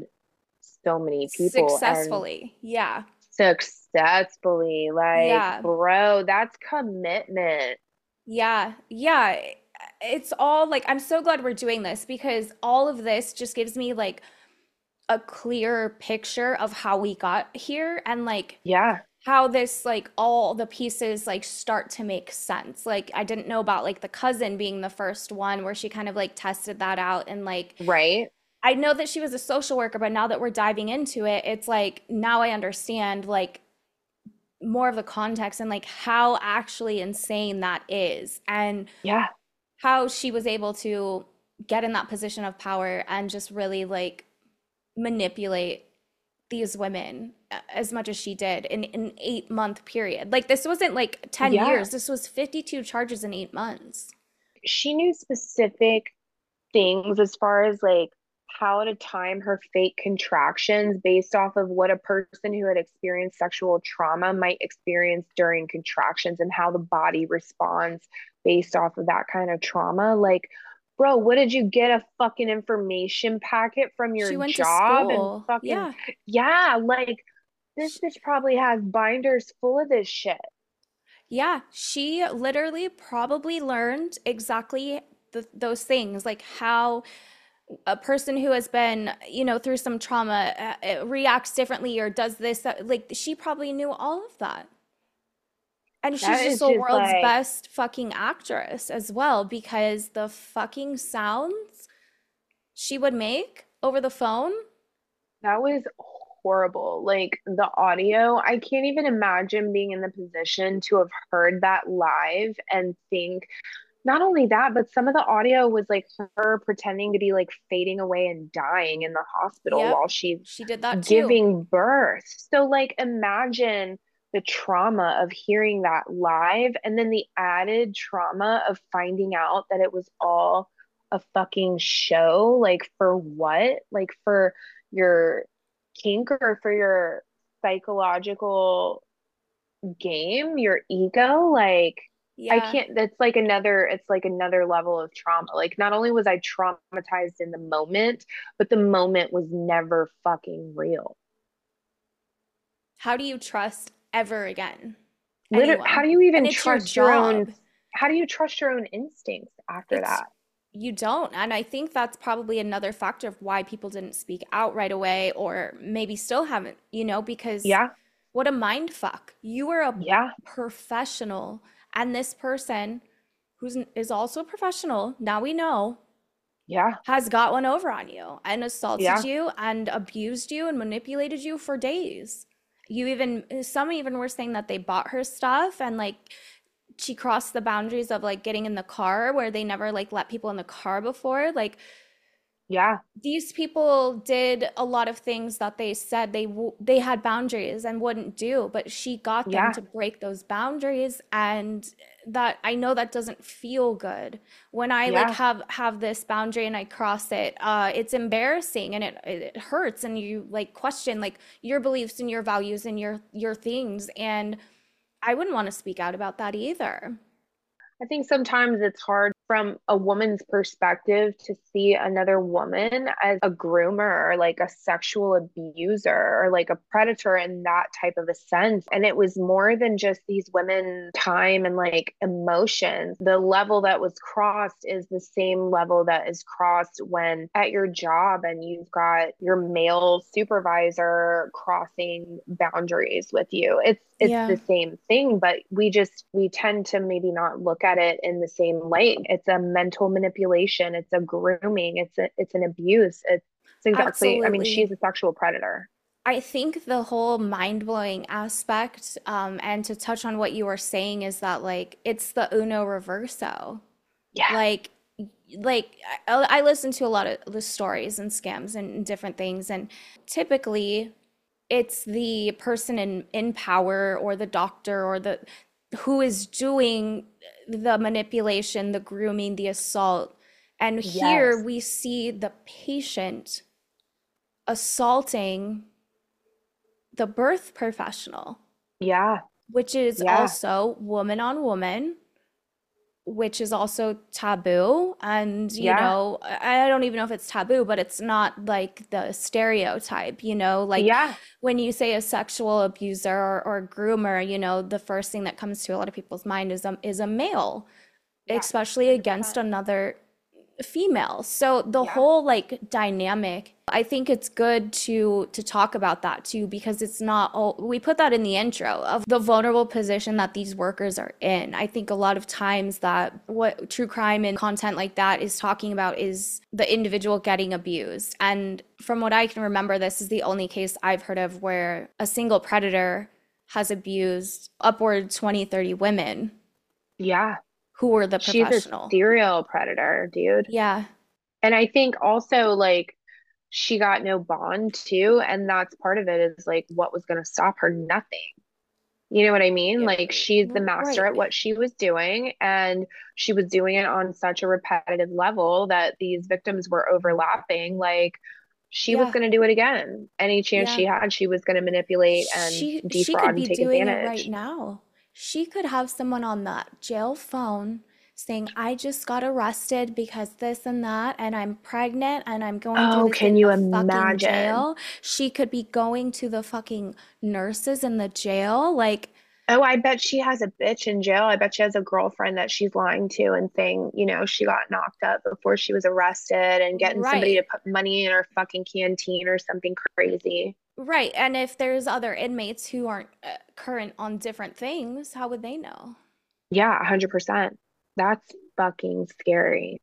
D: so many people
C: successfully. yeah.
D: Successfully. Like, yeah. bro, that's commitment.
C: Yeah. Yeah. It's all like, I'm so glad we're doing this because all of this just gives me like a clear picture of how we got here and like,
D: yeah
C: how this like all the pieces like start to make sense. Like I didn't know about like the cousin being the first one where she kind of like tested that out and like
D: Right.
C: I know that she was a social worker, but now that we're diving into it, it's like now I understand like more of the context and like how actually insane that is. And
D: yeah,
C: how she was able to get in that position of power and just really like manipulate these women uh, as much as she did in an eight month period. Like this wasn't like 10 yeah. years. This was 52 charges in eight months.
D: She knew specific things as far as like how to time her fake contractions based off of what a person who had experienced sexual trauma might experience during contractions and how the body responds based off of that kind of trauma. Like, bro, what did you get a fucking information packet from your job and fucking yeah. yeah, like this bitch probably has binders full of this shit.
C: Yeah, she literally probably learned exactly the, those things, like how a person who has been, you know, through some trauma uh, uh reacts differently or does this. That, like she probably knew all of that. And she's just the world's like... best fucking actress as well because the fucking sounds she would make over the phone.
D: That was horrible. Like the audio, I can't even imagine being in the position to have heard that live and think not only that, but some of the audio was like her pretending to be like fading away and dying in the hospital yep. while she
C: she did that
D: giving too. birth. So like imagine the trauma of hearing that live and then the added trauma of finding out that it was all a fucking show like for what like for your kink or for your psychological game, your ego, like yeah. I can't that's like another it's like another level of trauma. Like not only was I traumatized in the moment, but the moment was never fucking real.
C: How do you trust ever again?
D: Literally, how do you even trust your, your, own how do you trust your own instincts after it's, that?
C: you don't and i think that's probably another factor of why people didn't speak out right away or maybe still haven't you know because
D: yeah
C: what a mind fuck you are a
D: yeah.
C: professional and this person who's is also a professional now we know
D: yeah
C: has got one over on you and assaulted yeah. you and abused you and manipulated you for days you even some even were saying that they bought her stuff and like she crossed the boundaries of like getting in the car where they never like let people in the car before. Like
D: yeah
C: these people did a lot of things that they said they w- they had boundaries and wouldn't do but she got them yeah. to break those boundaries and that i know that doesn't feel good when i yeah. like have have this boundary and i cross it uh it's embarrassing and it it hurts and you like question like your beliefs and your values and your your things and I wouldn't want to speak out about that either.
D: I think sometimes it's hard from a woman's perspective to see another woman as a groomer or like a sexual abuser or like a predator in that type of a sense. And it was more than just these women time and like emotions. The level that was crossed is the same level that is crossed when at your job and you've got your male supervisor crossing boundaries with you. It's it's yeah. the same thing, but we just we tend to maybe not look at it in the same light. It's it's a mental manipulation it's a grooming it's a it's an abuse it's exactly Absolutely. i mean she's a sexual predator
C: I think the whole mind blowing aspect, um, and to touch on what you were saying, is that like it's the Uno Reverso.
D: Yeah.
C: Like, like I, I listen to a lot of the stories and scams and different things, and typically, it's the person in in power or the doctor or the who is doing the manipulation, the grooming, the assault. And yes. here we see the patient assaulting the birth professional.
D: Yeah.
C: which is
D: Yeah.
C: also woman on woman, which is also taboo. And, you
D: Yeah.
C: know, I I don't even know if it's taboo, but it's not like the stereotype, you know, like
D: yeah.
C: when you say a sexual abuser or, or groomer, you know, the first thing that comes to a lot of people's mind is a, is a male,
D: Yeah,
C: especially against
D: 100%.
C: another female. So the
D: Yeah.
C: whole like dynamic, I think it's good to to talk about that too because it's not all we put that in the intro of the vulnerable position that these workers are in. I think a lot of times that what true crime and content like that is talking about is the individual getting abused. And from what I can remember, this is the only case I've heard of where a single predator has abused upward 20, 30 women
D: Yeah.
C: Who were the
D: She's a
C: professional.
D: serial predator, dude.
C: Yeah.
D: And I think also like she got no bond too, and that's part of it is like what was going to stop her? Nothing. You know what I mean?
C: Yeah,
D: Like she's the master
C: right.
D: at what she was doing, and she was doing it on such a repetitive level that these victims were overlapping. Like she was going to do it again. Any chance
C: Yeah.
D: she had, she was going to manipulate and
C: she she
D: defraud
C: could
D: and
C: be
D: take
C: doing it
D: advantage.
C: right now. She could have someone on that jail phone saying, "I just got arrested because this and that, and I'm pregnant and I'm going
D: Oh,
C: this
D: can you
C: the
D: imagine?
C: jail." She could be going to the fucking nurses in the jail, like,
D: Oh, I bet she has a bitch in jail. I bet she has a girlfriend that she's lying to and saying, you know, she got knocked up before she was arrested and getting somebody to put money in her fucking canteen or something crazy.
C: Right. And if there's other inmates who aren't uh, current on different things, how would they know?
D: Yeah, 100%. That's fucking scary.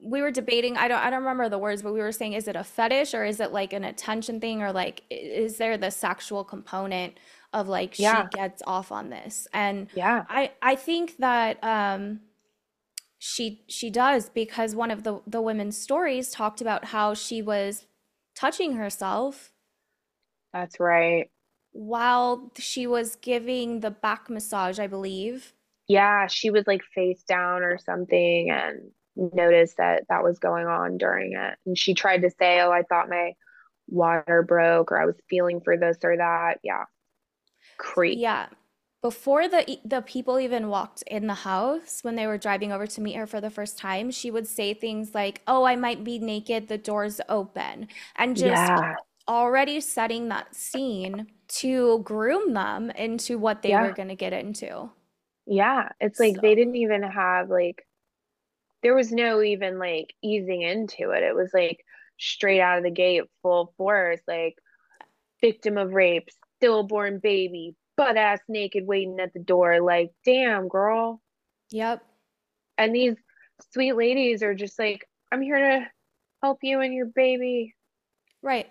C: we were debating i don't i don't remember the words but we were saying is it a fetish or is it like an attention thing or like is there the sexual component of like she gets off on this and
D: yeah,
C: i i think that um she she does because one of the the women's stories talked about how she was touching herself
D: that's right.
C: while she was giving the back massage i believe
D: Yeah, she was like face down or something and noticed that that was going on during it. And she tried to say, Oh, I thought my water broke or I was feeling for this or that. Yeah, creep.
C: Yeah. Before the the people even walked in the house, when they were driving over to meet her for the first time, she would say things like, "Oh, I might be naked, the door's open," and just
D: Yeah,
C: already setting that scene to groom them into what they were going to get into.
D: Yeah, it's like they didn't even have like there was no even like easing into it. It was like straight out of the gate, full force, like victim of rape, stillborn baby, butt ass naked waiting at the door. Like, damn, girl.
C: yep.
D: And these sweet ladies are just like, I'm here to help you and your baby.
C: Right.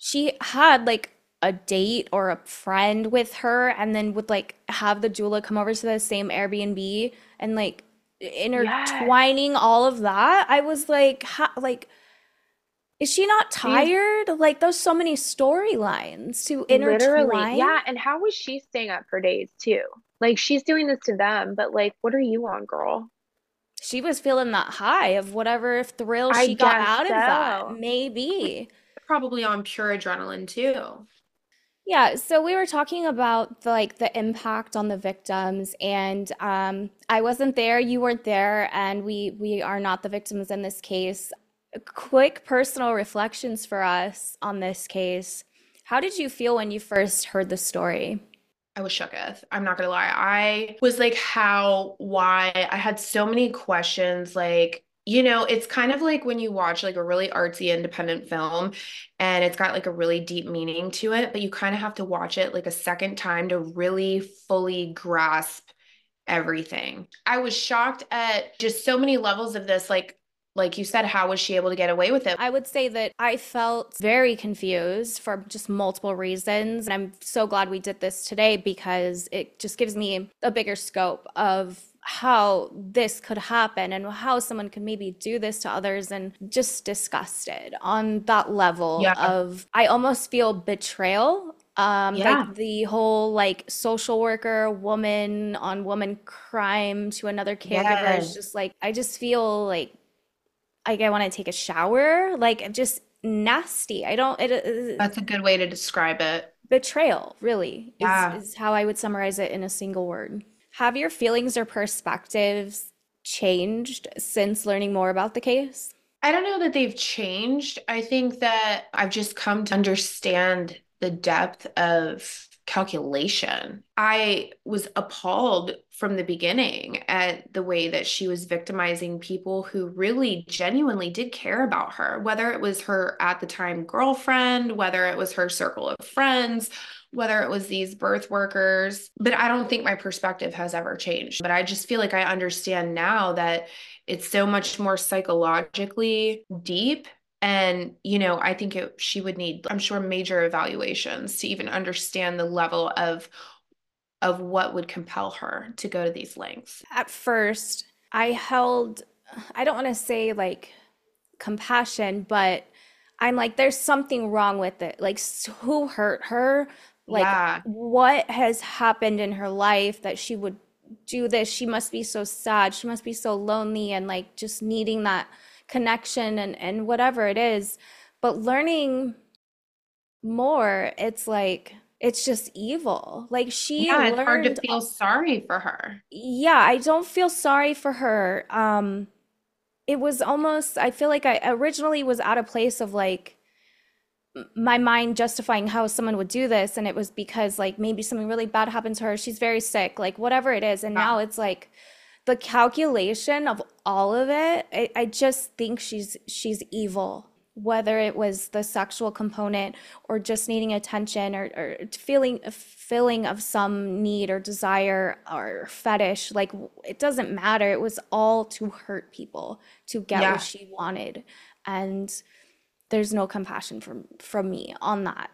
C: She had like a date or a friend with her and then would like have the doula come over to the same Airbnb and like
D: Yes.
C: intertwining all of that. I was like, ha like, is she not tired? Like, there's so many storylines to
D: literally,
C: intertwine.
D: yeah. And how was she staying up for days too? Like she's doing this to them, but like, what are you on, girl?
C: She was feeling that high of whatever thrill
D: I
C: she got
D: guess
C: out of that. Maybe.
F: Probably on pure adrenaline too.
C: Yeah, so we were talking about the, like the impact on the victims, and um, I wasn't there, you weren't there, and we we are not the victims in this case. Quick personal reflections for us on this case. How did you feel when you first heard the story?
F: I was shooketh. I'm not gonna lie. I was like, how, why? I had so many questions. Like, you know, it's kind of like when you watch like a really artsy independent film and it's got like a really deep meaning to it, but you kind of have to watch it like a second time to really fully grasp everything. I was shocked at just so many levels of this. Like, like you said, how was she able to get away with it?
C: I would say that I felt very confused for just multiple reasons. And I'm so glad we did this today because it just gives me a bigger scope of how this could happen and how someone could maybe do this to others and just disgusted on that level
F: Yeah.
C: of I almost feel betrayal um
D: Yeah.
C: like the whole like social worker woman on woman crime to another caregiver is just like I just feel like like I want to take a shower, like just nasty. I don't it, it
F: That's a good way to describe it.
C: betrayal, really,
D: Yeah.
C: is, is how I would summarize it in a single word. Have your feelings or perspectives changed since learning more about the case?
D: I don't know that they've changed. I think that I've just come to understand the depth of calculation. I was appalled from the beginning at the way that she was victimizing people who really genuinely did care about her, whether it was her at the time girlfriend, whether it was her circle of friends, whether it was these birth workers. But I don't think my perspective has ever changed. But I just feel like I understand now that it's so much more psychologically deep and you know i think it, she would need i'm sure major evaluations to even understand the level of of what would compel her to go to these lengths
C: At first, I held, I don't want to say like compassion, but I'm like, there's something wrong with it. Like, who hurt her? Like,
D: yeah
C: what has happened in her life that she would do this? She must be so sad. She must be so lonely and like just needing that connection and, and whatever it is. But learning more, it's like, it's just evil. Like, she
D: yeah it's hard to
C: learned
D: feel sorry for her
C: yeah, I don't feel sorry for her. Um, it was almost, I feel like I originally was at a place of like my mind justifying how someone would do this, and it was because like maybe something really bad happened to her. She's very sick, like whatever it is. And now it's like the calculation of all of it. I, I just think she's she's evil. Whether it was the sexual component or just needing attention or, or feeling a feeling of some need or desire or fetish, like it doesn't matter. It was all to hurt people to get
D: Yeah.
C: what she wanted. And there's no compassion from from me on that.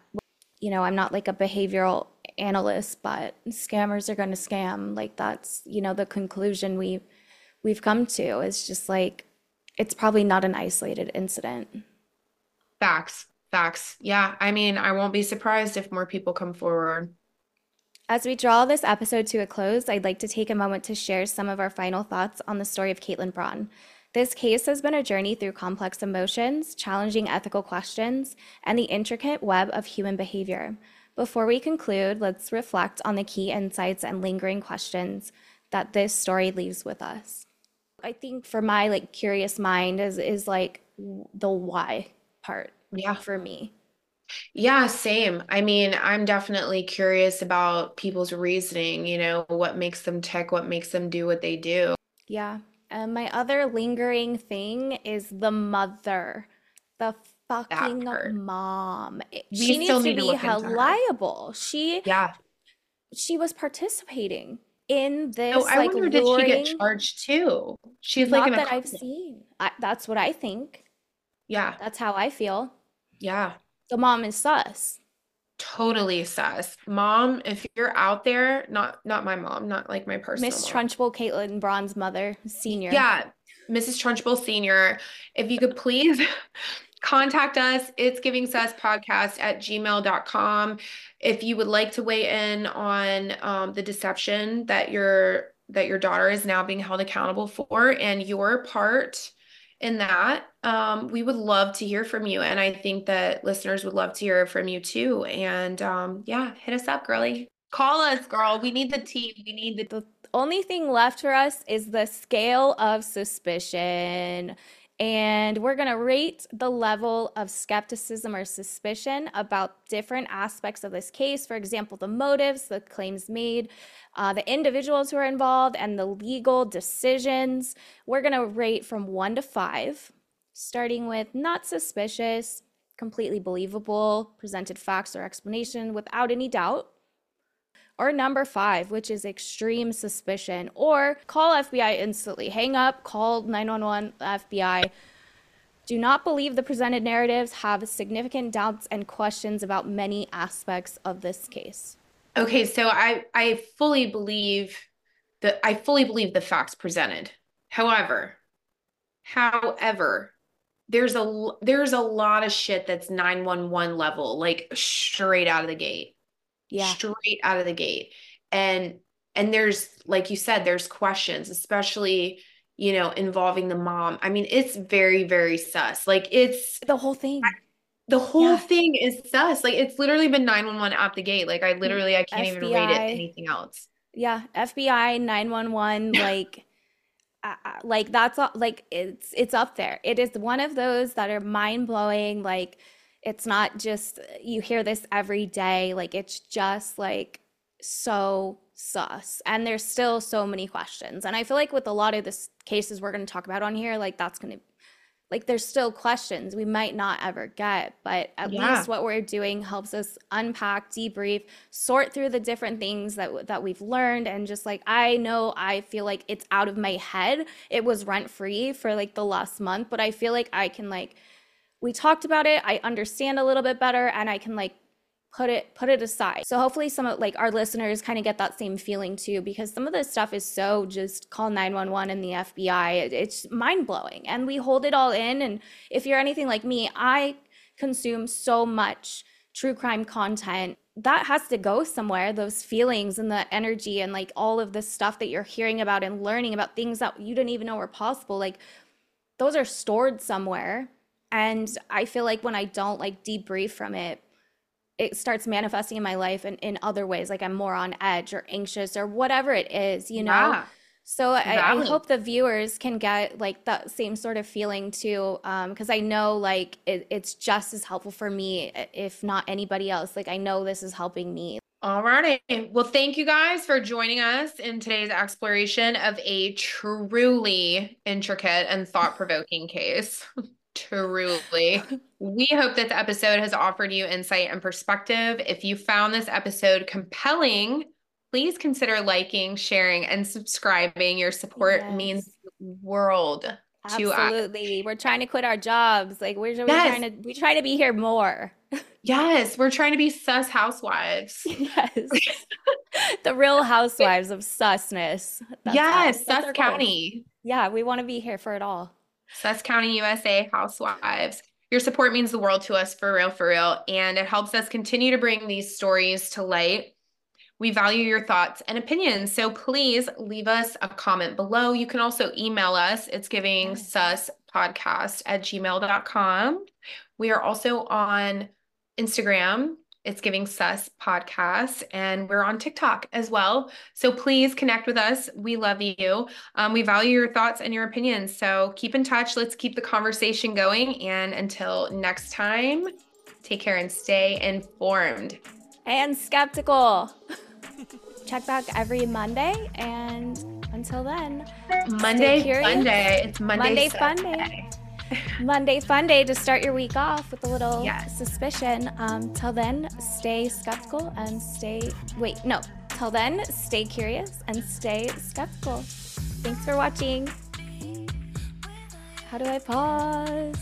C: You know, I'm not like a behavioral analyst, but scammers are going to scam. Like that's, you know, the conclusion we we've come to is just like it's probably not an isolated incident.
D: facts facts yeah i mean i won't be surprised if more people come forward
C: As we draw this episode to a close, I'd like to take a moment to share some of our final thoughts on the story of Kaitlyn Braun. This case has been a journey through complex emotions, challenging ethical questions, and the intricate web of human behavior. Before we conclude, let's reflect on the key insights and lingering questions that this story leaves with us. I think for my like curious mind is is like the why part
D: yeah
C: for me.
D: Yeah, same. I mean, I'm definitely curious about people's reasoning, you know, what makes them tick, what makes them do what they do.
C: Yeah. And my other lingering thing is the mother, the fucking mom.
D: We
C: She needs to
D: need to
C: be
D: into
C: liable. She
D: Yeah.
C: she was participating in oh, this
D: Oh, I
C: like
D: wonder, did she get charged too? She's like
C: that I've seen. I, that's what I think.
D: Yeah,
C: That's how I feel.
D: yeah.
C: The mom is sus.
D: Totally sus. Mom, if you're out there, not not my mom, not like my personal
C: Miss. Trunchbull, Kaitlyn Braun's mother, senior.
D: Yeah, Mrs. Trunchbull Senior, if you could please (laughs) contact us, it's giving sus podcast at gmail.com. If you would like to weigh in on um, the deception that your that your daughter is now being held accountable for and your part in that, um, we would love to hear from you. And I think that listeners would love to hear from you too. And um, yeah, hit us up, girly. Call us, girl. We need the tea. We need the
C: The only thing left for us is the scale of suspicion. And we're going to rate the level of skepticism or suspicion about different aspects of this case. For example, the motives, the claims made, uh, the individuals who are involved, and the legal decisions. We're going to rate from one to five, starting with not suspicious, completely believable, presented facts or explanation without any doubt or number five, which is extreme suspicion, or call FBI instantly. Hang up, call 911 FBI. Do not believe the presented narratives, have significant doubts and questions about many aspects of this case.
D: Okay, so I I fully believe that I fully believe the facts presented. However, however, there's a there's a lot of shit that's 911 level, like straight out of the gate.
C: Yeah.
D: Straight out of the gate. And and there's like you said, there's questions, especially, you know, involving the mom. I mean, it's very, very sus. Like it's
C: The whole thing.
D: the whole
C: Yeah.
D: thing is sus. Like it's literally been 911 out the gate. Like I
C: Mm,
D: literally I can't even rate it anything else.
C: Yeah, FBI 911 (laughs) like uh, uh, like that's all, like it's it's up there. It is one of those that are mind-blowing like it's not just you hear this every day like it's just like so sus and there's still so many questions. And I feel like with a lot of this cases we're going to talk about on here like that's going to like there's still questions we might not ever get, but at
D: Yeah.
C: least what we're doing helps us unpack, debrief, sort through the different things that that we've learned and just like I know I feel like it's out of my head. It was rent free for like the last month, but I feel like I can like we talked about it, I understand a little bit better and I can like put it put it aside. So hopefully some of like our listeners kind of get that same feeling too because some of this stuff is so just call 911 and the FBI. It- It's mind-blowing and we hold it all in and if you're anything like me, I consume so much true crime content that has to go somewhere those feelings and the energy and like all of the stuff that you're hearing about and learning about things that you didn't even know were possible like those are stored somewhere and i feel like when i don't like debrief from it it starts manifesting in my life and in other ways like i'm more on edge or anxious or whatever it is you know
D: Yeah.
C: so I, I hope the viewers can get like that same sort of feeling too um because i know like it, it's just as helpful for me if not anybody else like i know this is helping me
D: All righty. Well, thank you guys for joining us in today's exploration of a truly intricate and thought-provoking case. (laughs) Truly. We hope that the episode has offered you insight and perspective. If you found this episode compelling, please consider liking, sharing, and subscribing. Your support means
C: Yes.
D: the world to us.
C: absolutely we're trying to quit our jobs like we're, we're
D: Yes.
C: trying to we try to be here more (laughs)
D: Yes, we're trying to be sus housewives.
C: yes (laughs) the real housewives of (laughs) susness That's
D: yes,
C: us.
D: Sus
C: goal.
D: County.
C: yeah we want to be here for it all
D: Sus County, USA housewives. Your support means the world to us for real, for real. And it helps us continue to bring these stories to light. We value your thoughts and opinions. So please leave us a comment below. You can also email us. It's giving sus podcast at gmail.com. We are also on Instagram. It's giving sus podcast. And we're on TikTok as well. So please connect with us. We love you. Um, we value your thoughts and your opinions. So keep in touch. Let's keep the conversation going. And until next time, take care and stay informed.
C: and skeptical (laughs) check back every monday and until then
D: Monday
C: curious.
D: fun day. It's Monday,
C: Monday fun day. Monday fun day to start your week off with a little
D: Yes.
C: suspicion. Um, till then, stay skeptical and stay. Wait, no. Till then, stay curious and stay skeptical. Thanks for watching. How do I pause?